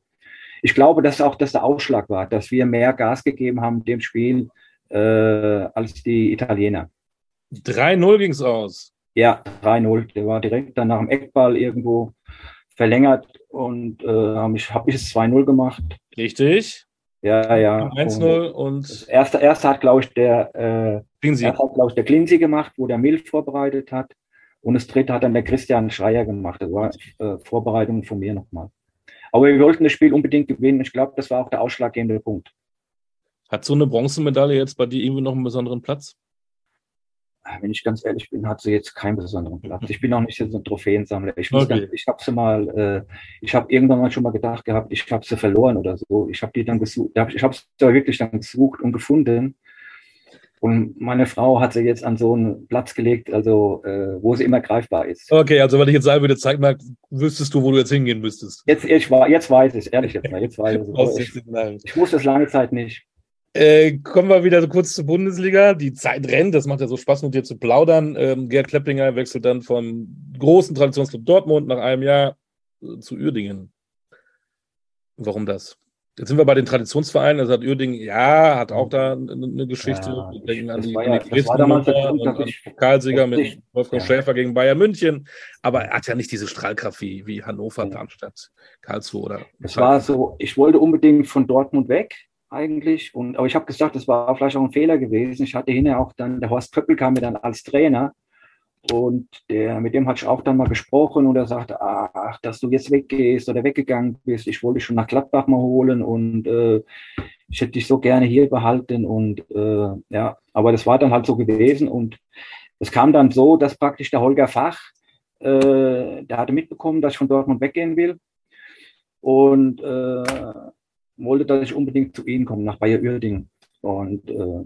Ich glaube, dass auch das der Ausschlag war, dass wir mehr Gas gegeben haben dem Spiel äh, als die Italiener. 3-0 ging es aus. Ja, 3-0. Der war direkt dann nach dem Eckball irgendwo verlängert und äh, habe ich, hab ich es 2-0 gemacht. Richtig. Ja, ja. 1-0 und. Das erste, erste hat, glaube ich, der äh, Klinsi. erste hat, glaube ich, der Klinsi gemacht, wo der Milch vorbereitet hat. Und das dritte hat dann der Christian Schreier gemacht. Das war äh, Vorbereitung von mir nochmal. Aber wir wollten das Spiel unbedingt gewinnen. Ich glaube, das war auch der ausschlaggebende Punkt. Hat so eine Bronzemedaille jetzt bei dir irgendwie noch einen besonderen Platz? Wenn ich ganz ehrlich bin, hat sie jetzt keinen besonderen Platz. Ich bin auch nicht so ein Trophäensammler. Ich, Okay. ich habe sie mal, äh, ich habe irgendwann mal schon mal gedacht gehabt, ich habe sie verloren oder so. Ich habe die dann gesucht, ich habe sie wirklich dann gesucht und gefunden. Und meine Frau hat sie jetzt an so einen Platz gelegt, also äh, wo sie immer greifbar ist. Okay, also wenn ich jetzt sagen würde, zeig mal, wüsstest du, wo du jetzt hingehen müsstest. Jetzt, ich war, jetzt weiß ich es, ehrlich jetzt mal, jetzt weiß ich Ich, ich wusste es lange Zeit nicht. Äh, kommen wir wieder so kurz zur Bundesliga. Die Zeit rennt, das macht ja so Spaß mit dir zu plaudern. Ähm, Gerd Kleppinger wechselt dann vom großen Traditionsclub Dortmund nach einem Jahr äh, zu Uerdingen. Warum das? Jetzt sind wir bei den Traditionsvereinen. Also hat Uerdingen, ja, hat auch da eine, eine Geschichte. Ja, wir denken an die, war an ja- die war damals und an Pokalsieger mit Wolfgang ja. Schäfer gegen Bayern München. Aber er hat ja nicht diese Strahlkraft wie, wie Hannover, Ja. Darmstadt, Karlsruhe oder. Es war so, ich wollte unbedingt von Dortmund weg eigentlich. Und, aber ich habe gesagt, das war vielleicht auch ein Fehler gewesen. Ich hatte hinterher auch dann, der Horst Köppel kam mir dann als Trainer. Und der, mit dem hatte ich auch dann mal gesprochen und er sagte, ach, dass du jetzt weggehst oder weggegangen bist. Ich wollte dich schon nach Gladbach mal holen und äh, ich hätte dich so gerne hier behalten. Und äh, ja, aber das war dann halt so gewesen. Und es kam dann so, dass praktisch der Holger Fach, äh, der hatte mitbekommen, dass ich von Dortmund weggehen will. Und äh, wollte, dass ich unbedingt zu ihnen komme, nach Bayer Uerdingen. Und äh,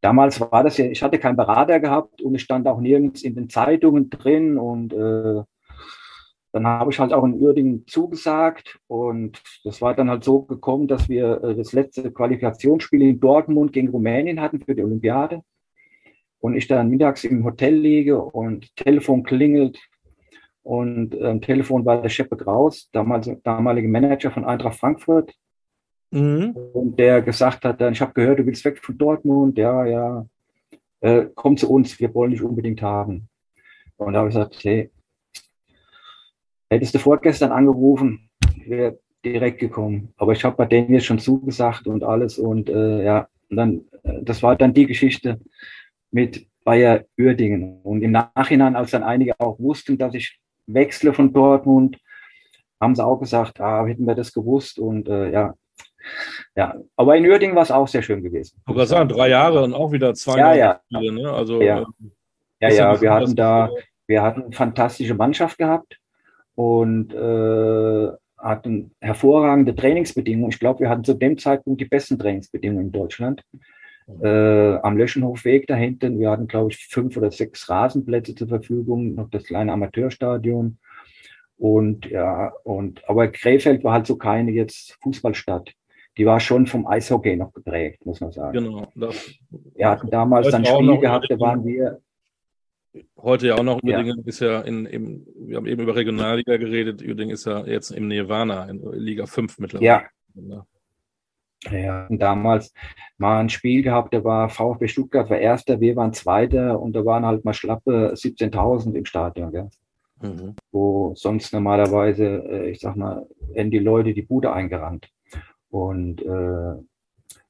damals war das ja, ich hatte keinen Berater gehabt und ich stand auch nirgends in den Zeitungen drin und äh, dann habe ich halt auch in Uerdingen zugesagt und das war dann halt so gekommen, dass wir äh, das letzte Qualifikationsspiel in Dortmund gegen Rumänien hatten für die Olympiade und ich dann mittags im Hotel liege und Telefon klingelt und äh, am Telefon war der Scheppe Kraus, damals, damalige Manager von Eintracht Frankfurt Mhm. und der gesagt hat dann, ich habe gehört, du willst weg von Dortmund, ja, ja, äh, komm zu uns, wir wollen dich unbedingt haben. Und da habe ich gesagt, hey, hättest du vorgestern angerufen, wäre direkt gekommen. Aber ich habe bei denen jetzt schon zugesagt und alles und äh, ja, und dann, äh, das war dann die Geschichte mit Bayer Uerdingen. Und im Nachhinein, als dann einige auch wussten, dass ich wechsle von Dortmund, haben sie auch gesagt, ah, hätten wir das gewusst und äh, ja, ja, aber in Uerdingen war es auch sehr schön gewesen. Ich sagen, drei Jahre und auch wieder zwei Ja, ja. Spiele, ne? Also Ja. äh, Ja, ja, wir hatten da, wir hatten eine fantastische Mannschaft gehabt und äh, hatten hervorragende Trainingsbedingungen. Ich glaube, wir hatten zu dem Zeitpunkt die besten Trainingsbedingungen in Deutschland. Äh, am Löschenhofweg da hinten, wir hatten, glaube ich, fünf oder sechs Rasenplätze zur Verfügung, noch das kleine Amateurstadion. Und ja, und aber Krefeld war halt so keine jetzt Fußballstadt. Die war schon vom Eishockey noch geprägt, muss man sagen. Genau. Das, Wir hatten damals dann Spiel gehabt, da waren wir, heute ja auch noch Ja. Uerdingen ist ja in, im, wir haben eben über Regionalliga geredet, Uerdingen ist ja jetzt im Nirvana in Liga 5 mittlerweile. ja? Ja, damals mal ein Spiel gehabt, da war VfB Stuttgart war Erster, wir waren Zweiter und da waren halt mal schlappe 17.000 im Stadion, gell? Mhm. wo sonst normalerweise, äh, ich sag mal, werden die Leute die Bude eingerannt. Und äh,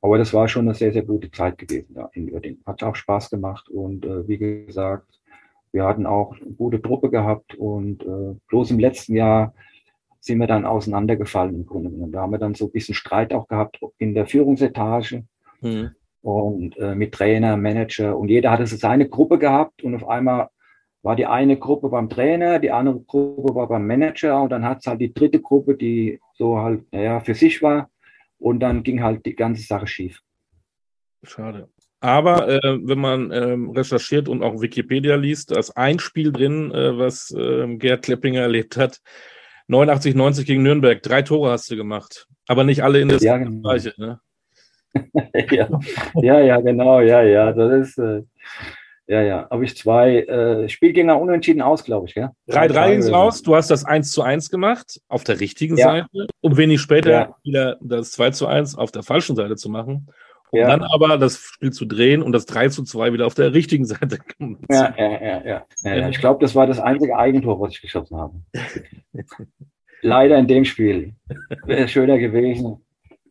aber das war schon eine sehr, sehr gute Zeit gewesen da in Uerdingen. Hat auch Spaß gemacht und äh, wie gesagt, wir hatten auch eine gute Truppe gehabt und äh, bloß im letzten Jahr sind wir dann auseinandergefallen im Grunde genommen. Da haben wir dann so ein bisschen Streit auch gehabt in der Führungsetage Mhm. und äh, mit Trainer, Manager und jeder hatte so seine Gruppe gehabt und auf einmal war die eine Gruppe beim Trainer, die andere Gruppe war beim Manager und dann hat es halt die dritte Gruppe, die so halt, naja, für sich war und dann ging halt die ganze Sache schief. Schade. Aber äh, wenn man ähm, recherchiert und auch Wikipedia liest, da ist ein Spiel drin, äh, was ähm, Gerd Kleppinger erlebt hat. 89, 90 gegen Nürnberg. Drei Tore hast du gemacht. Aber nicht alle in der ja, genau. Bereiche, ne? ja. ja, ja, genau, ja, ja. Das ist, äh, ja, ja. Habe ich zwei äh, Spielgänger unentschieden aus, glaube ich, ja? 3-3 ging es raus. Du hast das 1 zu 1 gemacht, auf der richtigen ja. Seite, um wenig später ja. wieder das 2 zu 1 auf der falschen Seite zu machen. Um ja. dann aber das Spiel zu drehen und das 3 zu 2 wieder auf der richtigen Seite ja, ja, ja, ja, ja. Ich glaube, das war das einzige Eigentor, was ich geschossen habe. Leider in dem Spiel. Wäre schöner gewesen.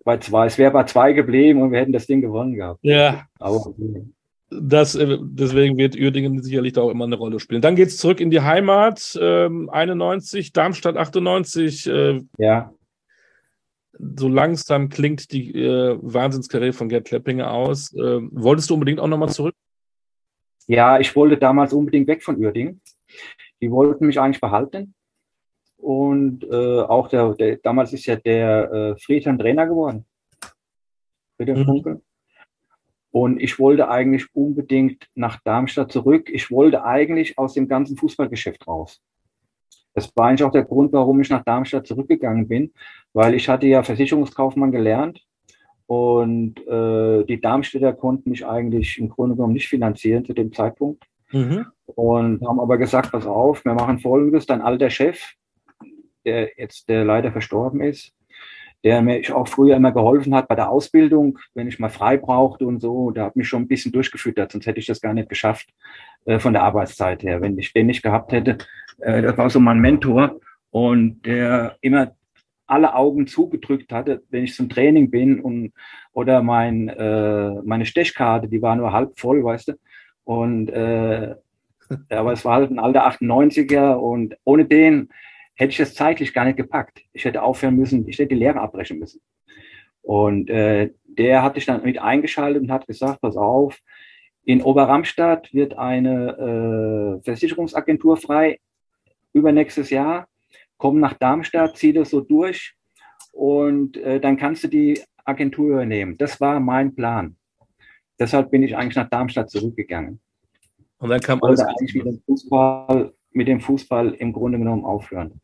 Bei zwei. Es wäre bei zwei geblieben und wir hätten das Ding gewonnen gehabt. Ja. Aber das, äh, deswegen wird Uerdingen sicherlich da auch immer eine Rolle spielen. Dann geht es zurück in die Heimat. Ähm, 91, Darmstadt 98. Äh, ja so langsam klingt die äh, Wahnsinnskarriere von Gerd Kleppinger aus. Äh, wolltest du unbedingt auch nochmal zurück? Ja, ich wollte damals unbedingt weg von Uerdingen. Die wollten mich eigentlich behalten. Und äh, auch der, der, damals ist ja der äh, Friedhelm Trainer geworden. Friedhelm mhm. Funke. Und ich wollte eigentlich unbedingt nach Darmstadt zurück. Ich wollte eigentlich aus dem ganzen Fußballgeschäft raus. Das war eigentlich auch der Grund, warum ich nach Darmstadt zurückgegangen bin, weil ich hatte ja Versicherungskaufmann gelernt und äh, die Darmstädter konnten mich eigentlich im Grunde genommen nicht finanzieren zu dem Zeitpunkt. Mhm. Und haben aber gesagt, pass auf, wir machen Folgendes, dein alter Chef, der jetzt, der leider verstorben ist, der mir auch früher immer geholfen hat bei der Ausbildung, wenn ich mal frei brauchte und so, der hat mich schon ein bisschen durchgefüttert, sonst hätte ich das gar nicht geschafft äh, von der Arbeitszeit her. Wenn ich den nicht gehabt hätte, äh, das war so mein Mentor und der immer alle Augen zugedrückt hatte, wenn ich zum Training bin und oder mein äh, meine Stechkarte, die war nur halb voll, weißt du. Und äh, aber es war halt ein alter 98er und ohne den hätte ich das zeitlich gar nicht gepackt. Ich hätte aufhören müssen, ich hätte die Lehre abbrechen müssen. Und äh, der hat sich dann mit eingeschaltet und hat gesagt, pass auf, in Oberramstadt wird eine äh, Versicherungsagentur frei übernächstes Jahr, komm nach Darmstadt, zieh das so durch und äh, dann kannst du die Agentur übernehmen. Das war mein Plan. Deshalb bin ich eigentlich nach Darmstadt zurückgegangen. Und dann kam alles. eigentlich mit dem, Fußball, mit dem Fußball im Grunde genommen aufhören.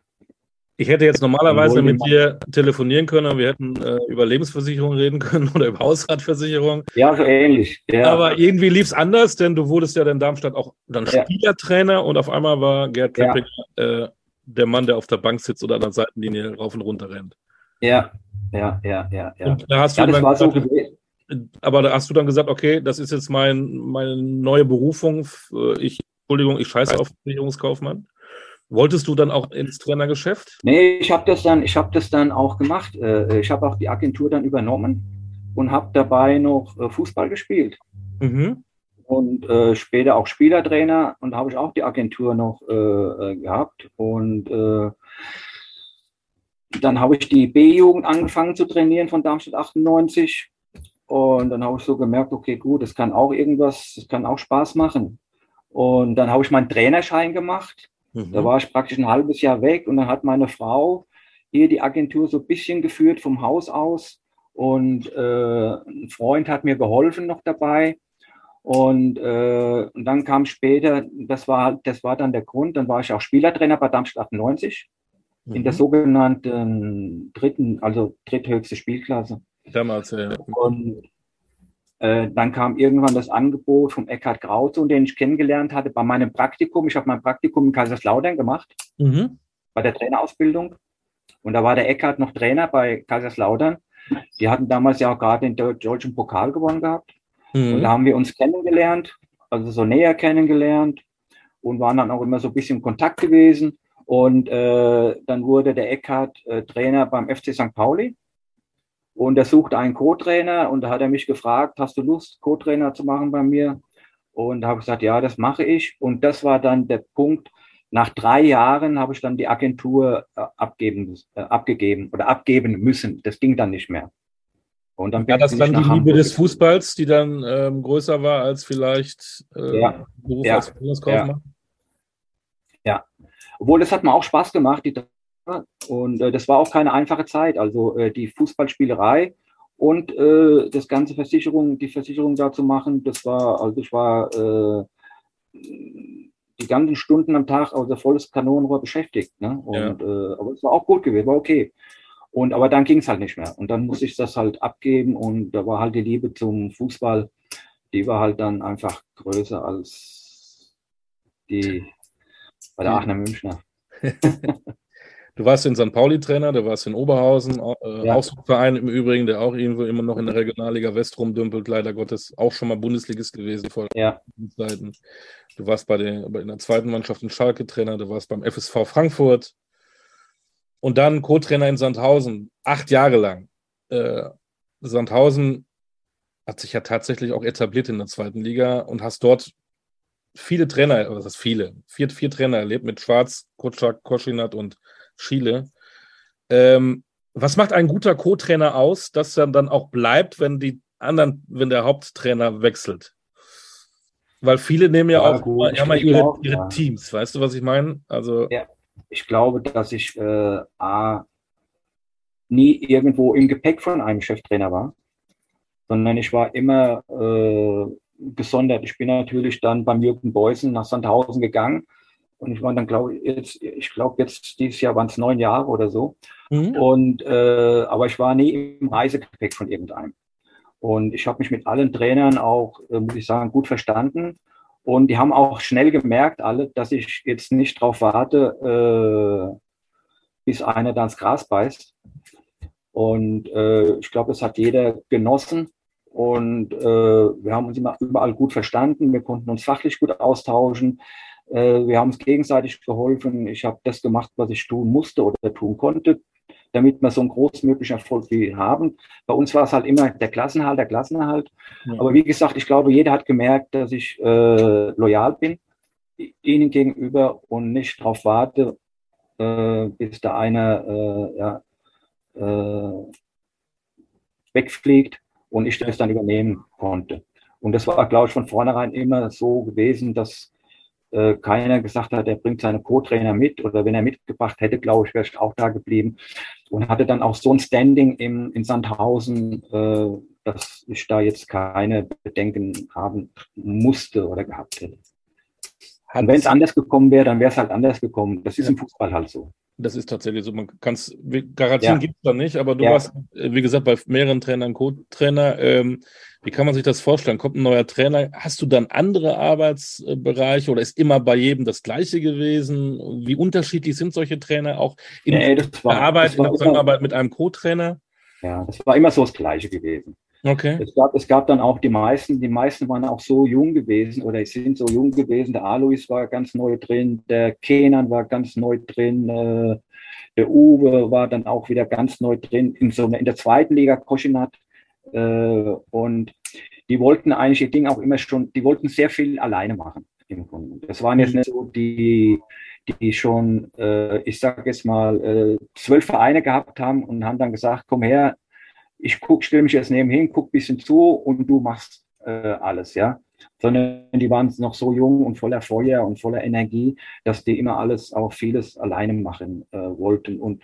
Ich hätte jetzt normalerweise mit dir telefonieren können und wir hätten äh, über Lebensversicherung reden können oder über Hausratversicherung. Ja, so ähnlich. Ja. Aber irgendwie lief es anders, denn du wurdest ja in Darmstadt auch dann ja. Spielertrainer und auf einmal war Gerd Kepping ja. äh, der Mann, der auf der Bank sitzt oder an der Seitenlinie rauf und runter rennt. Ja, ja, ja, ja. ja. Und da hast du dann gesagt, so aber da hast du dann gesagt, okay, das ist jetzt mein, meine neue Berufung. Ich, Entschuldigung, ich scheiße auf Versicherungskaufmann. Wolltest du dann auch ins Trainergeschäft? Nee, ich habe das, dann, hab das dann auch gemacht. Äh, ich habe auch die Agentur dann übernommen und habe dabei noch äh, Fußball gespielt. Mhm. Und äh, später auch Spielertrainer und habe ich auch die Agentur noch äh, gehabt. Und äh, dann habe ich die B-Jugend angefangen zu trainieren von Darmstadt 98. Und dann habe ich so gemerkt, okay, gut, das kann auch irgendwas, das kann auch Spaß machen. Und dann habe ich meinen Trainerschein gemacht Mhm. Da war ich praktisch ein halbes Jahr weg und dann hat meine Frau hier die Agentur so ein bisschen geführt vom Haus aus und äh, ein Freund hat mir geholfen noch dabei. Und, äh, und dann kam später, das war, das war dann der Grund, dann war ich auch Spielertrainer bei Darmstadt 98 mhm. in der mhm. sogenannten dritten, also dritthöchste Spielklasse. Damals, ja. Und äh, dann kam irgendwann das Angebot vom Eckhard Krause, den ich kennengelernt hatte bei meinem Praktikum. Ich habe mein Praktikum in Kaiserslautern gemacht, mhm. bei der Trainerausbildung. Und da war der Eckhard noch Trainer bei Kaiserslautern. Die hatten damals ja auch gerade den deutschen Pokal gewonnen gehabt. Mhm. Und da haben wir uns kennengelernt, also so näher kennengelernt und waren dann auch immer so ein bisschen in Kontakt gewesen. Und äh, dann wurde der Eckhard äh, Trainer beim FC St. Pauli. Und er suchte einen Co-Trainer und da hat er mich gefragt, hast du Lust, Co-Trainer zu machen bei mir? Und da habe ich gesagt, ja, das mache ich. Und das war dann der Punkt. Nach drei Jahren habe ich dann die Agentur äh, abgeben, äh, abgegeben oder abgeben müssen. Das ging dann nicht mehr. Und dann war das dann die Liebe Hamburg des Fußballs, die dann ähm, größer war als vielleicht äh, ja. Beruf ja. als Ja. ja, obwohl das hat mir auch Spaß gemacht, die und äh, das war auch keine einfache Zeit. Also äh, die Fußballspielerei und äh, das ganze Versicherung, die Versicherung da zu machen, das war, also ich war, äh, die ganzen Stunden am Tag, also volles Kanonenrohr beschäftigt. Ne? Und, ja. äh, aber es war auch gut gewesen, war okay. Und aber dann ging es halt nicht mehr. Und dann musste ich das halt abgeben und da war halt die Liebe zum Fußball, die war halt dann einfach größer als die bei der Aachener Münchner. Du warst in St. Pauli Trainer, du warst in Oberhausen, äh, ja. Verein im Übrigen, der auch irgendwo immer noch in der Regionalliga West rumdümpelt, leider Gottes auch schon mal Bundesligist gewesen vor ja. Zeiten. Du warst bei der, in der zweiten Mannschaft in Schalke Trainer, du warst beim FSV Frankfurt und dann Co-Trainer in Sandhausen, acht Jahre lang. Äh, Sandhausen hat sich ja tatsächlich auch etabliert in der zweiten Liga und hast dort viele Trainer, was ist viele, vier, vier Trainer erlebt mit Schwarz, Kutschak, Koschinat und Chile. Ähm, was macht ein guter Co-Trainer aus, dass er dann auch bleibt, wenn die anderen, wenn der Haupttrainer wechselt? Weil viele nehmen ja, ja auch gut, ja, mal ihre, glaube, ihre ja. Teams, weißt du, was ich meine? Also ja, ich glaube, dass ich äh, A, nie irgendwo im Gepäck von einem Cheftrainer war, sondern ich war immer äh, gesondert. Ich bin natürlich dann beim Jürgen Beusen nach Sandhausen gegangen und ich war dann, glaube ich, jetzt, ich glaube, jetzt dieses Jahr waren es neun Jahre oder so. Mhm. Und äh, aber ich war nie im Reisegepäck von irgendeinem. Und ich habe mich mit allen Trainern auch, äh, muss ich sagen, gut verstanden. Und die haben auch schnell gemerkt, alle, dass ich jetzt nicht darauf warte, äh, bis einer da ins Gras beißt. Und äh, ich glaube, das hat jeder genossen. Und äh, wir haben uns immer überall gut verstanden. Wir konnten uns fachlich gut austauschen. Äh, wir haben uns gegenseitig geholfen. Ich habe das gemacht, was ich tun musste oder tun konnte, damit wir so einen großmöglichen Erfolg wie haben. Bei uns war es halt immer der Klassenhalt, der Klassenerhalt. Ja. Aber wie gesagt, ich glaube, jeder hat gemerkt, dass ich äh, loyal bin ihnen gegenüber und nicht darauf warte, äh, bis da einer äh, ja, äh, wegfliegt und ich das dann übernehmen konnte. Und das war, glaube ich, von vornherein immer so gewesen, dass äh, keiner gesagt hat, er bringt seine Co-Trainer mit oder wenn er mitgebracht hätte, glaube ich, wäre ich auch da geblieben und hatte dann auch so ein Standing im, in Sandhausen, äh, dass ich da jetzt keine Bedenken haben musste oder gehabt hätte. Und wenn es anders gekommen wäre, dann wäre es halt anders gekommen. Das ist im Fußball halt so. Das ist tatsächlich so. Man kann es, Garantien ja. gibt es da nicht, aber du ja. warst, äh, wie gesagt, bei mehreren Trainern Co-Trainer. Ähm, wie kann man sich das vorstellen? Kommt ein neuer Trainer? Hast du dann andere Arbeitsbereiche oder ist immer bei jedem das Gleiche gewesen? Wie unterschiedlich sind solche Trainer auch in nee, der Arbeit, in der Zusammenarbeit mit einem Co-Trainer? Ja, das war immer so das Gleiche gewesen. Okay. Es gab, es gab dann auch die meisten, die meisten waren auch so jung gewesen oder sind so jung gewesen. Der Alois war ganz neu drin, der Kenan war ganz neu drin, äh, der Uwe war dann auch wieder ganz neu drin in so in der zweiten Liga Koschinat. Äh, und die wollten eigentlich ihr Ding auch immer schon, die wollten sehr viel alleine machen im Grunde. Das waren jetzt nicht so die, die schon, äh, ich sage jetzt mal, äh, zwölf Vereine gehabt haben und haben dann gesagt, komm her, ich stelle mich jetzt nebenhin, guck ein bisschen zu und du machst äh, alles, ja. Sondern die waren noch so jung und voller Feuer und voller Energie, dass die immer alles, auch vieles alleine machen äh, wollten. Und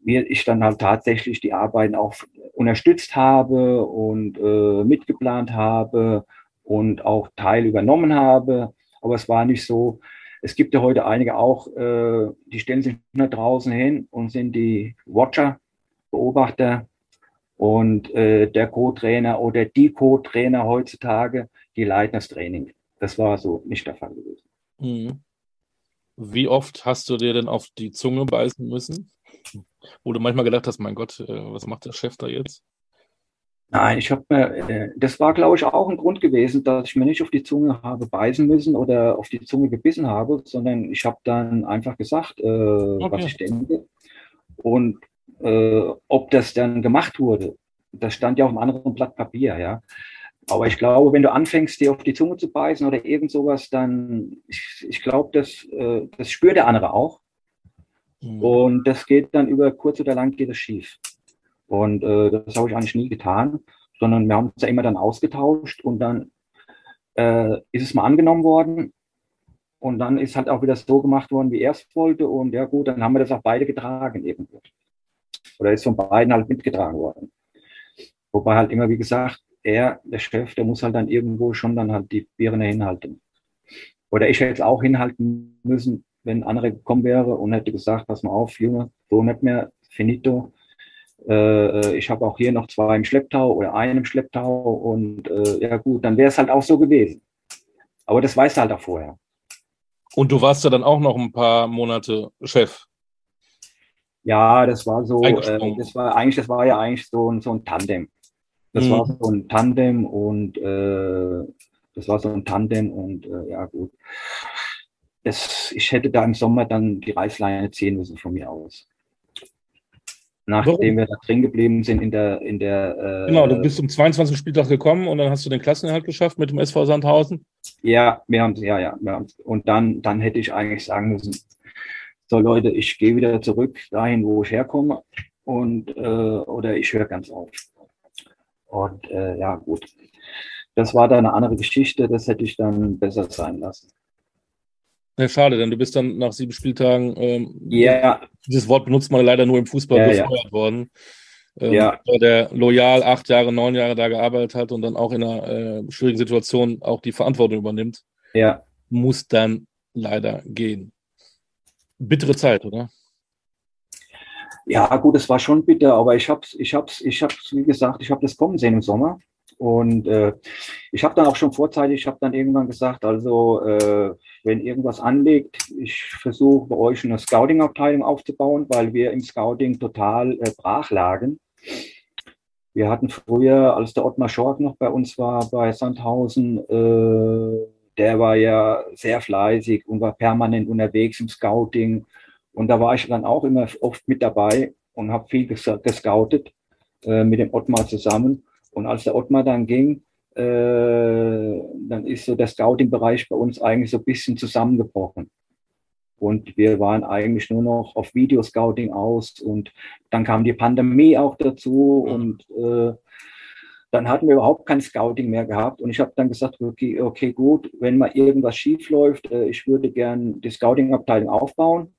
mir ich dann halt tatsächlich die Arbeiten auch unterstützt habe und äh, mitgeplant habe und auch Teil übernommen habe. Aber es war nicht so. Es gibt ja heute einige auch, äh, die stellen sich nach draußen hin und sind die Watcher, Beobachter und äh, der Co-Trainer oder die Co-Trainer heutzutage, die leiten das Training. Das war so nicht der Fall gewesen. Mhm. Wie oft hast du dir denn auf die Zunge beißen müssen? Wo du manchmal gedacht hast, mein Gott, äh, was macht der Chef da jetzt? Nein, ich habe mir, äh, das war, glaube ich, auch ein Grund gewesen, dass ich mir nicht auf die Zunge habe beißen müssen oder auf die Zunge gebissen habe, sondern ich habe dann einfach gesagt, äh, okay. was ich denke. Und äh, ob das dann gemacht wurde, das stand ja auf einem anderen Blatt Papier, ja. Aber ich glaube, wenn du anfängst, dir auf die Zunge zu beißen oder irgend sowas, dann, ich, ich glaube, das, äh, das spürt der andere auch. Mhm. Und das geht dann über kurz oder lang geht es schief. Und äh, das habe ich eigentlich nie getan, sondern wir haben uns ja immer dann ausgetauscht und dann äh, ist es mal angenommen worden. Und dann ist halt auch wieder so gemacht worden, wie er es wollte. Und ja gut, dann haben wir das auch beide getragen irgendwo oder ist von beiden halt mitgetragen worden. Wobei halt immer, wie gesagt, er, der Chef, der muss halt dann irgendwo schon dann halt die Birne hinhalten. Oder ich hätte es auch hinhalten müssen, wenn ein anderer gekommen wäre und hätte gesagt, pass mal auf, Junge, so nicht mehr, finito. Äh, ich habe auch hier noch zwei im Schlepptau oder einen im Schlepptau und äh, ja gut, dann wäre es halt auch so gewesen. Aber das weißt du halt auch vorher. Und du warst ja dann auch noch ein paar Monate Chef. Ja, das war so, äh, das war eigentlich, das war ja eigentlich so, ein, so ein Tandem. Das mhm. war so ein Tandem und äh, das war so ein Tandem und äh, ja gut. Das, ich hätte da im Sommer dann die Reißleine ziehen müssen von mir aus. Nachdem Warum? wir da drin geblieben sind in der, in der äh, Genau, du bist zum 22. Spieltag gekommen und dann hast du den Klassenerhalt geschafft mit dem SV Sandhausen. Ja, wir haben ja, ja, wir haben's. Und dann, dann hätte ich eigentlich sagen müssen, so Leute, ich gehe wieder zurück dahin, wo ich herkomme und äh, oder ich höre ganz auf. Und äh, ja, gut. Das war dann eine andere Geschichte, das hätte ich dann besser sein lassen. Ja, schade, denn du bist dann nach sieben Spieltagen, ähm, yeah. dieses Wort benutzt man leider nur im Fußball, ja, befeuert ja. worden. Ähm, ja. Der loyal acht Jahre, neun Jahre da gearbeitet hat und dann auch in einer äh, schwierigen Situation auch die Verantwortung übernimmt, ja. muss dann leider gehen bittere Zeit, oder? Ja, gut, es war schon bitter, aber ich habe ich hab's, ich hab's, wie gesagt, ich habe das kommen sehen im Sommer. Und äh, ich habe dann auch schon vorzeitig, ich habe dann irgendwann gesagt, also äh, wenn irgendwas anlegt, ich versuche bei euch eine Scouting-Abteilung aufzubauen, weil wir im Scouting total äh, brach lagen. Wir hatten früher, als der Ottmar Schork noch bei uns war, bei Sandhausen, äh, der war ja sehr fleißig und war permanent unterwegs im Scouting. Und da war ich dann auch immer oft mit dabei und habe viel ges gescoutet äh, mit dem Ottmar zusammen. Und als der Ottmar dann ging, äh, dann ist so der Scouting-Bereich bei uns eigentlich so ein bisschen zusammengebrochen. Und wir waren eigentlich nur noch auf Videoscouting aus. Und dann kam die Pandemie auch dazu. Mhm. Und äh, dann hatten wir überhaupt kein Scouting mehr gehabt. Und ich habe dann gesagt, okay, okay, gut, wenn mal irgendwas schief läuft, äh, ich würde gern die Scouting-Abteilung aufbauen.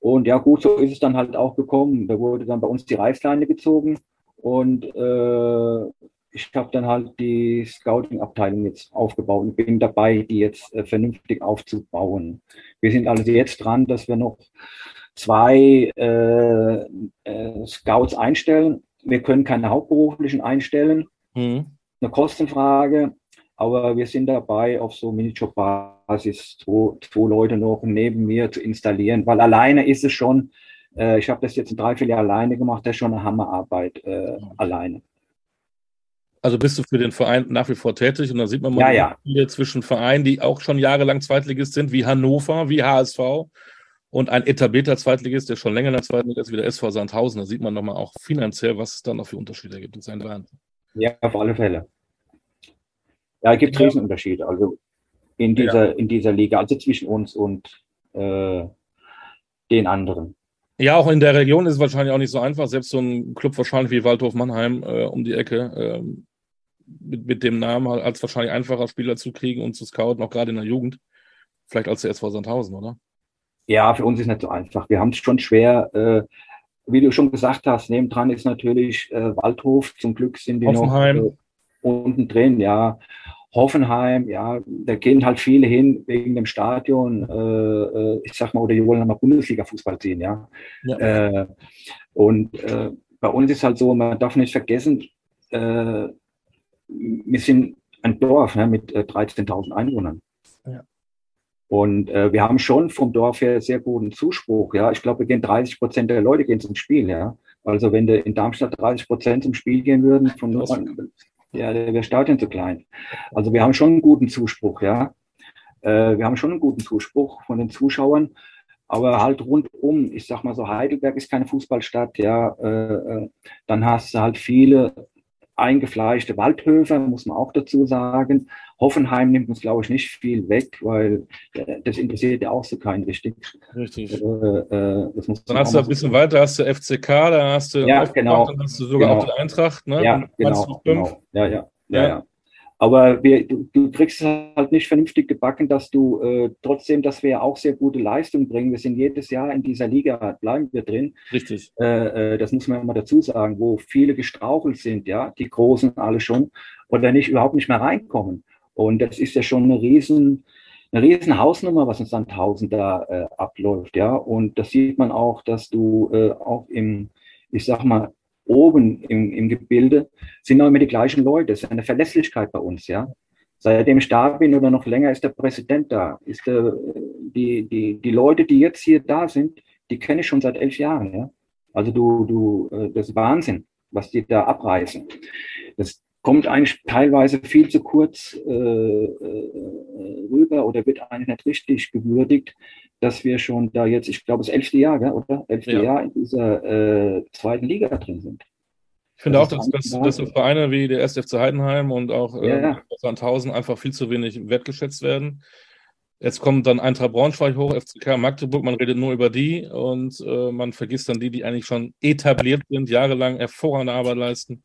Und ja, gut, so ist es dann halt auch gekommen. Da wurde dann bei uns die Reißleine gezogen. Und äh, ich habe dann halt die Scouting-Abteilung jetzt aufgebaut und bin dabei, die jetzt äh, vernünftig aufzubauen. Wir sind also jetzt dran, dass wir noch zwei äh, äh, Scouts einstellen wir können keine Hauptberuflichen einstellen. Mhm. Eine Kostenfrage. Aber wir sind dabei, auf so Minijob-Basis zwei, zwei Leute noch neben mir zu installieren, weil alleine ist es schon, äh, ich habe das jetzt ein Dreivierteljahr alleine gemacht, das ist schon eine Hammerarbeit äh, mhm. alleine. Also bist du für den Verein nach wie vor tätig und da sieht man mal ja, ja. zwischen Vereinen, die auch schon jahrelang Zweitligist sind, wie Hannover, wie HSV und ein etablierter Zweitligist, der schon länger in der zweiten Liga ist, wie der SV Sandhausen. Da sieht man nochmal auch finanziell, was es dann noch für Unterschiede gibt. Das ist ein Wahnsinn. Ja, auf alle Fälle. Ja, es gibt ja. Riesenunterschiede. Also in dieser, ja. in dieser Liga, also zwischen uns und äh, den anderen. Ja, auch in der Region ist es wahrscheinlich auch nicht so einfach. Selbst so ein Club wahrscheinlich wie Waldhof Mannheim äh, um die Ecke äh, mit, mit dem Namen als wahrscheinlich einfacher Spieler zu kriegen und zu scouten, auch gerade in der Jugend. Vielleicht als der SV Sandhausen, oder? Ja, für uns ist nicht so einfach. Wir haben es schon schwer. Äh, wie du schon gesagt hast, nebendran ist natürlich äh, Waldhof. Zum Glück sind die Hoffenheim. noch äh, unten drin. Ja, Hoffenheim. Ja, da gehen halt viele hin wegen dem Stadion. Äh, äh ich sag mal, oder die wollen nochmal Bundesliga-Fußball sehen. Ja. ja. Äh, und äh, bei uns ist halt so, man darf nicht vergessen, wir sind ein Dorf ne, mit 13.000 Einwohnern. Und äh, wir haben schon vom Dorf her sehr guten Zuspruch. Ja, ich glaube, wir gehen 30 Prozent der Leute gehen zum Spiel. Ja, also wenn in Darmstadt 30 Prozent zum Spiel gehen würden, von ja, wäre Stadion zu klein. Also wir haben schon einen guten Zuspruch. Ja, äh, wir haben schon einen guten Zuspruch von den Zuschauern. Aber halt rundum, ich sag mal so, Heidelberg ist keine Fußballstadt, ja, äh, äh dann hast du halt viele eingefleischte Waldhöfe, muss man auch dazu sagen. Hoffenheim nimmt uns, glaube ich, nicht viel weg, weil äh, das interessiert ja auch so keinen richtig. Richtig. Äh, äh, dann hast du ein bisschen weiter, hast du FCK, da hast du ja, genau, dann hast du sogar genau. auch die Eintracht, ne? Ja, genau, genau. Ja, ja, ja, ja. Aber wir, du, du, kriegst es halt nicht vernünftig gebacken, dass du äh, trotzdem, dass wir auch sehr gute Leistung bringen. Wir sind jedes Jahr in dieser Liga, bleiben wir drin. Richtig. Äh, äh, das muss man immer dazu sagen, wo viele gestrauchelt sind, ja, die Großen alle schon, oder nicht überhaupt nicht mehr reinkommen. Und das ist ja schon eine riesen, eine riesen Hausnummer, was in Sandhausen da äh, abläuft, ja. Und das sieht man auch, dass du äh, auch im, ich sag mal, oben im, im Gebilde sind noch immer die gleichen Leute. Es ist eine Verlässlichkeit bei uns, ja. Seitdem ich da bin oder noch länger ist der Präsident da. Ist der, die, die, die Leute, die jetzt hier da sind, die kenne ich schon seit elf Jahren, ja. Also du, du, äh, das ist Wahnsinn, was die da abreißen. Das kommt eigentlich teilweise viel zu kurz äh, äh, rüber oder wird eigentlich nicht richtig gewürdigt, dass wir schon da jetzt, ich glaube, das elfte Jahr, oder? Elfte ja. Jahr in dieser äh, zweiten Liga drin sind. Ich finde das auch, dass, dass, dass so Vereine wie der SFC Heidenheim und auch äh, ja. Sandhausen einfach viel zu wenig wertgeschätzt werden. Jetzt kommt dann Eintracht Braunschweig hoch, FCK Magdeburg, man redet nur über die und äh, man vergisst dann die, die eigentlich schon etabliert sind, jahrelang hervorragende Arbeit leisten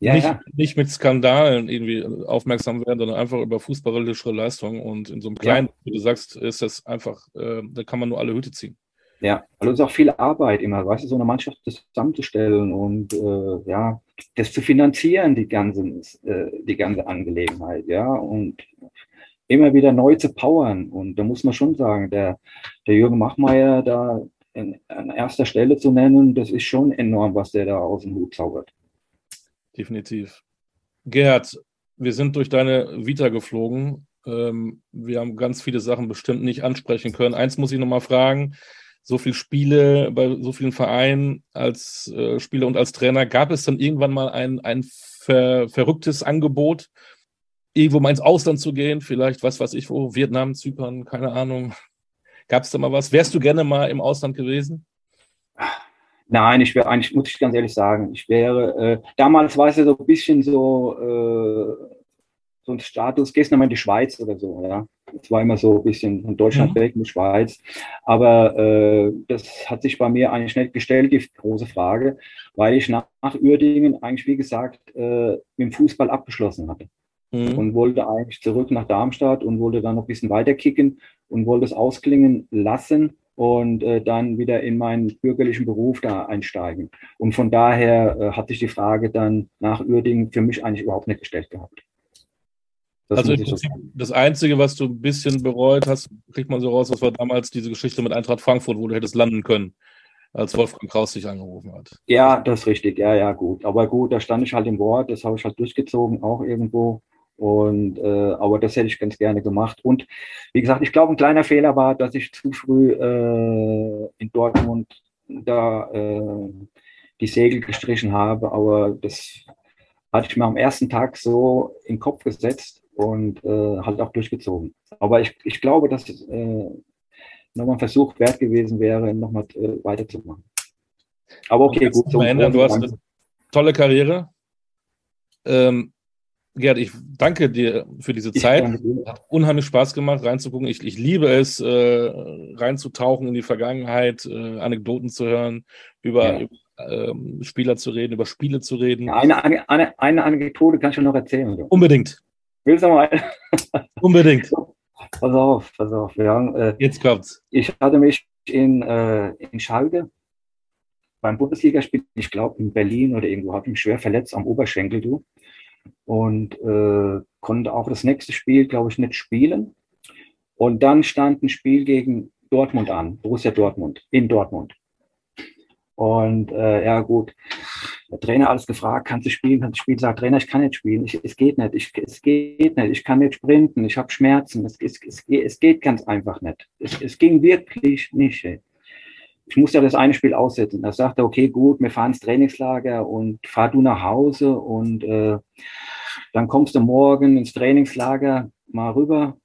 ja, nicht, ja. nicht mit Skandalen irgendwie aufmerksam werden, sondern einfach über fußballerische Leistung. Und in so einem kleinen, wie du sagst, ist das einfach, äh, da kann man nur alle Hüte ziehen. Ja, also es ist auch viel Arbeit immer, weißt du, so eine Mannschaft zusammenzustellen und äh, ja, das zu finanzieren, die ganze, äh, die ganze Angelegenheit, ja, und immer wieder neu zu powern. Und da muss man schon sagen, der, der Jürgen Machmeier da in, an erster Stelle zu nennen, das ist schon enorm, was der da aus dem Hut zaubert definitiv. Gerhard, wir sind durch deine Vita geflogen. Ähm, wir haben ganz viele Sachen bestimmt nicht ansprechen können. Eins muss ich nochmal fragen. So viele Spiele bei so vielen Vereinen als äh, Spieler und als Trainer. Gab es dann irgendwann mal ein, ein ver verrücktes Angebot, irgendwo mal ins Ausland zu gehen? Vielleicht, was weiß ich wo, Vietnam, Zypern, keine Ahnung. Gab es da mal was? Wärst du gerne mal im Ausland gewesen? Nein, ich wäre eigentlich, muss ich ganz ehrlich sagen, ich wäre, äh, damals war es ja so ein bisschen so, äh, so ein Status, gehst du nochmal in die Schweiz oder so, ja. Es war immer so ein bisschen von Deutschland mhm. weg in die Schweiz. Aber äh, das hat sich bei mir eigentlich nicht gestellt, die große Frage, weil ich nach, nach Uerdingen eigentlich, wie gesagt, äh, mit dem Fußball abgeschlossen hatte. Mhm. Und wollte eigentlich zurück nach Darmstadt und wollte dann noch ein bisschen weiter kicken und wollte es ausklingen lassen und äh, dann wieder in meinen bürgerlichen Beruf da einsteigen. Und von daher äh, hat sich die Frage dann nach Uerdingen für mich eigentlich überhaupt nicht gestellt gehabt. Das also im Prinzip so das Einzige, was du ein bisschen bereut hast, kriegt man so raus, das war damals diese Geschichte mit Eintracht Frankfurt, wo du hättest landen können, als Wolfgang Kraus dich angerufen hat. Ja, das ist richtig, ja, ja, gut. Aber gut, da stand ich halt im Wort, das habe ich halt durchgezogen, auch irgendwo. Und äh, aber das hätte ich ganz gerne gemacht. Und wie gesagt, ich glaube, ein kleiner Fehler war, dass ich zu früh äh, in Dortmund da äh, die Segel gestrichen habe. Aber das hatte ich mir am ersten Tag so in den Kopf gesetzt und äh, halt auch durchgezogen. Aber ich, ich glaube, dass es äh, nochmal ein Versuch wert gewesen wäre, nochmal äh, weiterzumachen. Aber okay, gut. Du hast eine tolle Karriere. Ähm, Gerd, ich danke dir für diese Zeit. Hat unheimlich Spaß gemacht, reinzugucken. Ich, ich liebe es, äh, reinzutauchen in die Vergangenheit, äh, Anekdoten zu hören, über, ja. über ähm, Spieler zu reden, über Spiele zu reden. Ja, eine, eine, eine Anekdote kann ich noch erzählen. Oder? Unbedingt. Willst du mal? Unbedingt. Pass auf, pass auf. Ja, äh, Jetzt kommt's. Ich hatte mich in, äh, in Schalke beim Bundesligaspiel, ich glaube in Berlin oder irgendwo, habe ich mich schwer verletzt am Oberschenkel, du und äh, konnte auch das nächste Spiel, glaube ich, nicht spielen. Und dann stand ein Spiel gegen Dortmund an, Borussia Dortmund, in Dortmund. Und äh, ja, gut, der Trainer alles gefragt, kannst du spielen, kannst du spielen? Sagt Trainer, ich kann nicht spielen, ich, es geht nicht, ich, es geht nicht, ich kann nicht sprinten, ich habe Schmerzen, es, es, es, es geht ganz einfach nicht. Es, es ging wirklich nicht. Ey ich musste ja das eine Spiel aussetzen. Da sagte er, okay, gut, wir fahren ins Trainingslager und fahr du nach Hause und äh, dann kommst du morgen ins Trainingslager mal rüber.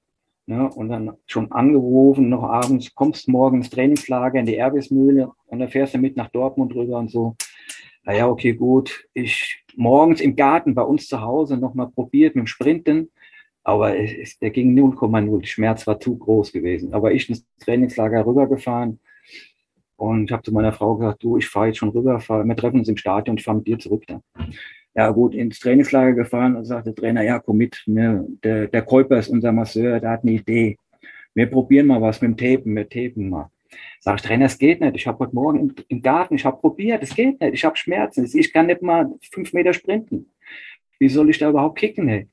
Ne, und dann schon angerufen, noch abends, kommst morgen ins Trainingslager in die Erbismühle und dann fährst du mit nach Dortmund rüber und so. Naja, okay, gut. Ich morgens im Garten bei uns zu Hause nochmal probiert mit dem Sprinten, aber es, der ging 0,0. Schmerz war zu groß gewesen. Aber ich ins Trainingslager rübergefahren, und ich habe zu meiner Frau gesagt, du, ich fahre jetzt schon rüber, fahr, wir treffen uns im Stadion, ich fahre mit dir zurück da. Ja gut, ins Trainingslager gefahren und sagte der Trainer, ja komm mit, mir, der, der Käuper ist unser Masseur, der hat eine Idee. Wir probieren mal was mit dem Tapen, wir tapen mal. Sag ich, Trainer, es geht nicht. Ich habe heute Morgen im, im Garten, ich habe probiert, es geht nicht. Ich habe Schmerzen. Ich kann nicht mal fünf Meter sprinten. Wie soll ich da überhaupt kicken? Hey?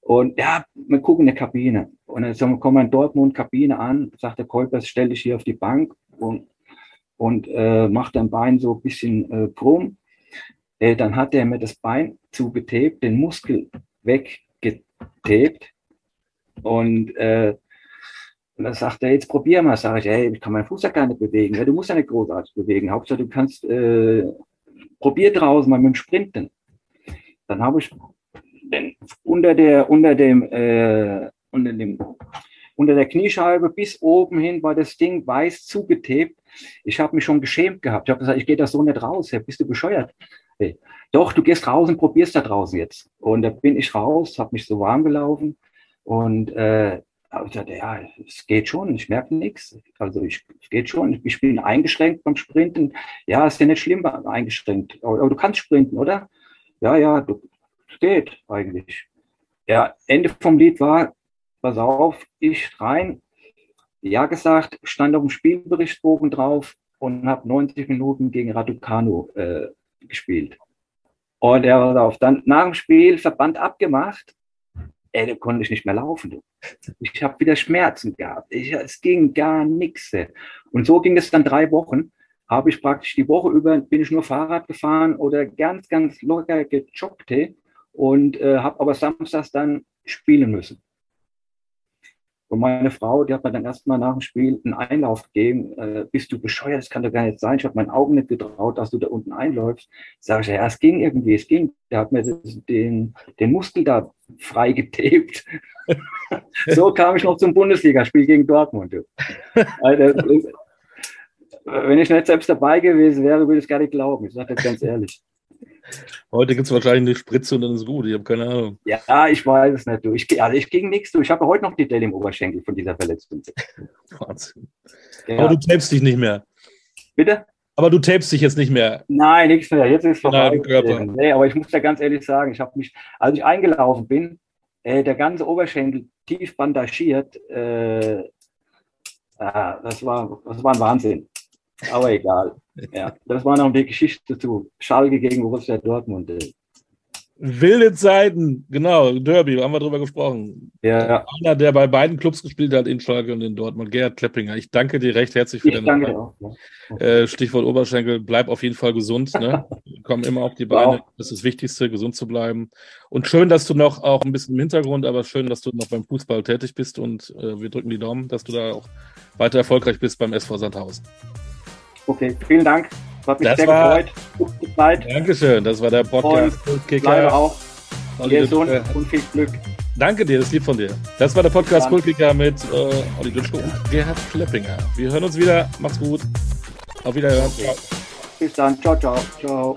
Und ja, wir gucken in der Kabine. Und dann kommen wir in Dortmund Kabine an, sagt der Kolpers, stell dich hier auf die Bank und, und äh, macht dein Bein so ein bisschen äh, krumm. Äh, dann hat er mir das Bein zugetebt, den Muskel weggetebt. Und, äh, dann sagt er, jetzt probier mal. Sag ich, ey, ich kann meinen Fuß ja gar nicht bewegen. Ja, du musst ja nicht großartig bewegen. Hauptsache, du kannst, äh, probier draußen mal mit dem Sprinten. Dann habe ich denn unter der, unter dem, äh, unter dem, unter der Kniescheibe bis oben hin war das Ding weiß zugetebt. Ich habe mich schon geschämt gehabt. Ich habe gesagt, ich gehe da so nicht raus. Ja, bist du bescheuert? Hey, doch, du gehst raus und probierst da draußen jetzt. Und da bin ich raus, habe mich so warm gelaufen und äh, habe gesagt, ja, es geht schon, ich merke nichts. Also ich, es geht schon, ich bin eingeschränkt beim Sprinten. Ja, ist ja nicht schlimm eingeschränkt. Aber, aber du kannst sprinten, oder? Ja, ja, du, geht eigentlich. Ja, Ende vom Lied war, pass auf, ich rein, ja gesagt, stand auf dem Spielberichtsbogen drauf und habe 90 Minuten gegen Raducanu äh, gespielt. Und er war auf. Dann nach dem Spiel Verband abgemacht. Ey, da konnte ich nicht mehr laufen. Du. Ich habe wieder Schmerzen gehabt. Ich, es ging gar nichts. Und so ging es dann drei Wochen. Habe ich praktisch die Woche über, bin ich nur Fahrrad gefahren oder ganz, ganz locker gejoggt und äh, habe aber samstags dann spielen müssen. Und meine Frau, die hat mir dann erstmal nach dem Spiel einen Einlauf gegeben. Äh, bist du bescheuert? Das kann doch gar nicht sein. Ich habe meinen Augen nicht getraut, dass du da unten einläufst. Sag ich, ja, es ging irgendwie, es ging. Der hat mir den, den Muskel da freigetebt. so kam ich noch zum Bundesligaspiel gegen Dortmund. Also, wenn ich nicht selbst dabei gewesen wäre, würde ich es gar nicht glauben. Ich sage das ganz ehrlich. Heute gibt es wahrscheinlich eine Spritze und dann ist gut. Ich habe keine Ahnung. Ja, ich weiß es nicht. Du. Ich, also ich ging nichts. Du. Ich habe heute noch die Delle im Oberschenkel von dieser Verletzung. Wahnsinn. Ja. Aber du tapest dich nicht mehr. Bitte? Aber du tapest dich jetzt nicht mehr. Nein, nichts mehr. Jetzt ist es vorbei. Nee, aber ich muss da ganz ehrlich sagen, ich habe mich, als ich eingelaufen bin, äh, der ganze Oberschenkel tief bandagiert. Äh, ah, das, war, das war ein Wahnsinn. Aber egal. Ja, das war noch die Geschichte zu Schalke gegen Borussia Dortmund. Wilde Zeiten, genau, Derby, haben wir drüber gesprochen. Ja. Einer, der bei beiden Clubs gespielt hat, in Schalke und in Dortmund, Gerhard Kleppinger. Ich danke dir recht herzlich für ich deine Arbeit. Äh, Stichwort Oberschenkel, bleib auf jeden Fall gesund. Ne? Komm immer auf die Beine. Das ist das Wichtigste, gesund zu bleiben. Und schön, dass du noch auch ein bisschen im Hintergrund, aber schön, dass du noch beim Fußball tätig bist und äh, wir drücken die Daumen, dass du da auch weiter erfolgreich bist beim SV Sandhausen. Okay, vielen Dank. Hat mich das sehr war, gefreut. Gute Zeit. Dankeschön, das war der Podcast. Und bleibe auch gesund und viel Glück. Danke dir, das ist lieb von dir. Das war der Podcast Kultkicker mit äh, Olli Dutschko und Gerhard Kleppinger. Wir hören uns wieder. Macht's gut. Auf Wiederhören. Okay. Bis dann. Ciao, ciao. Ciao.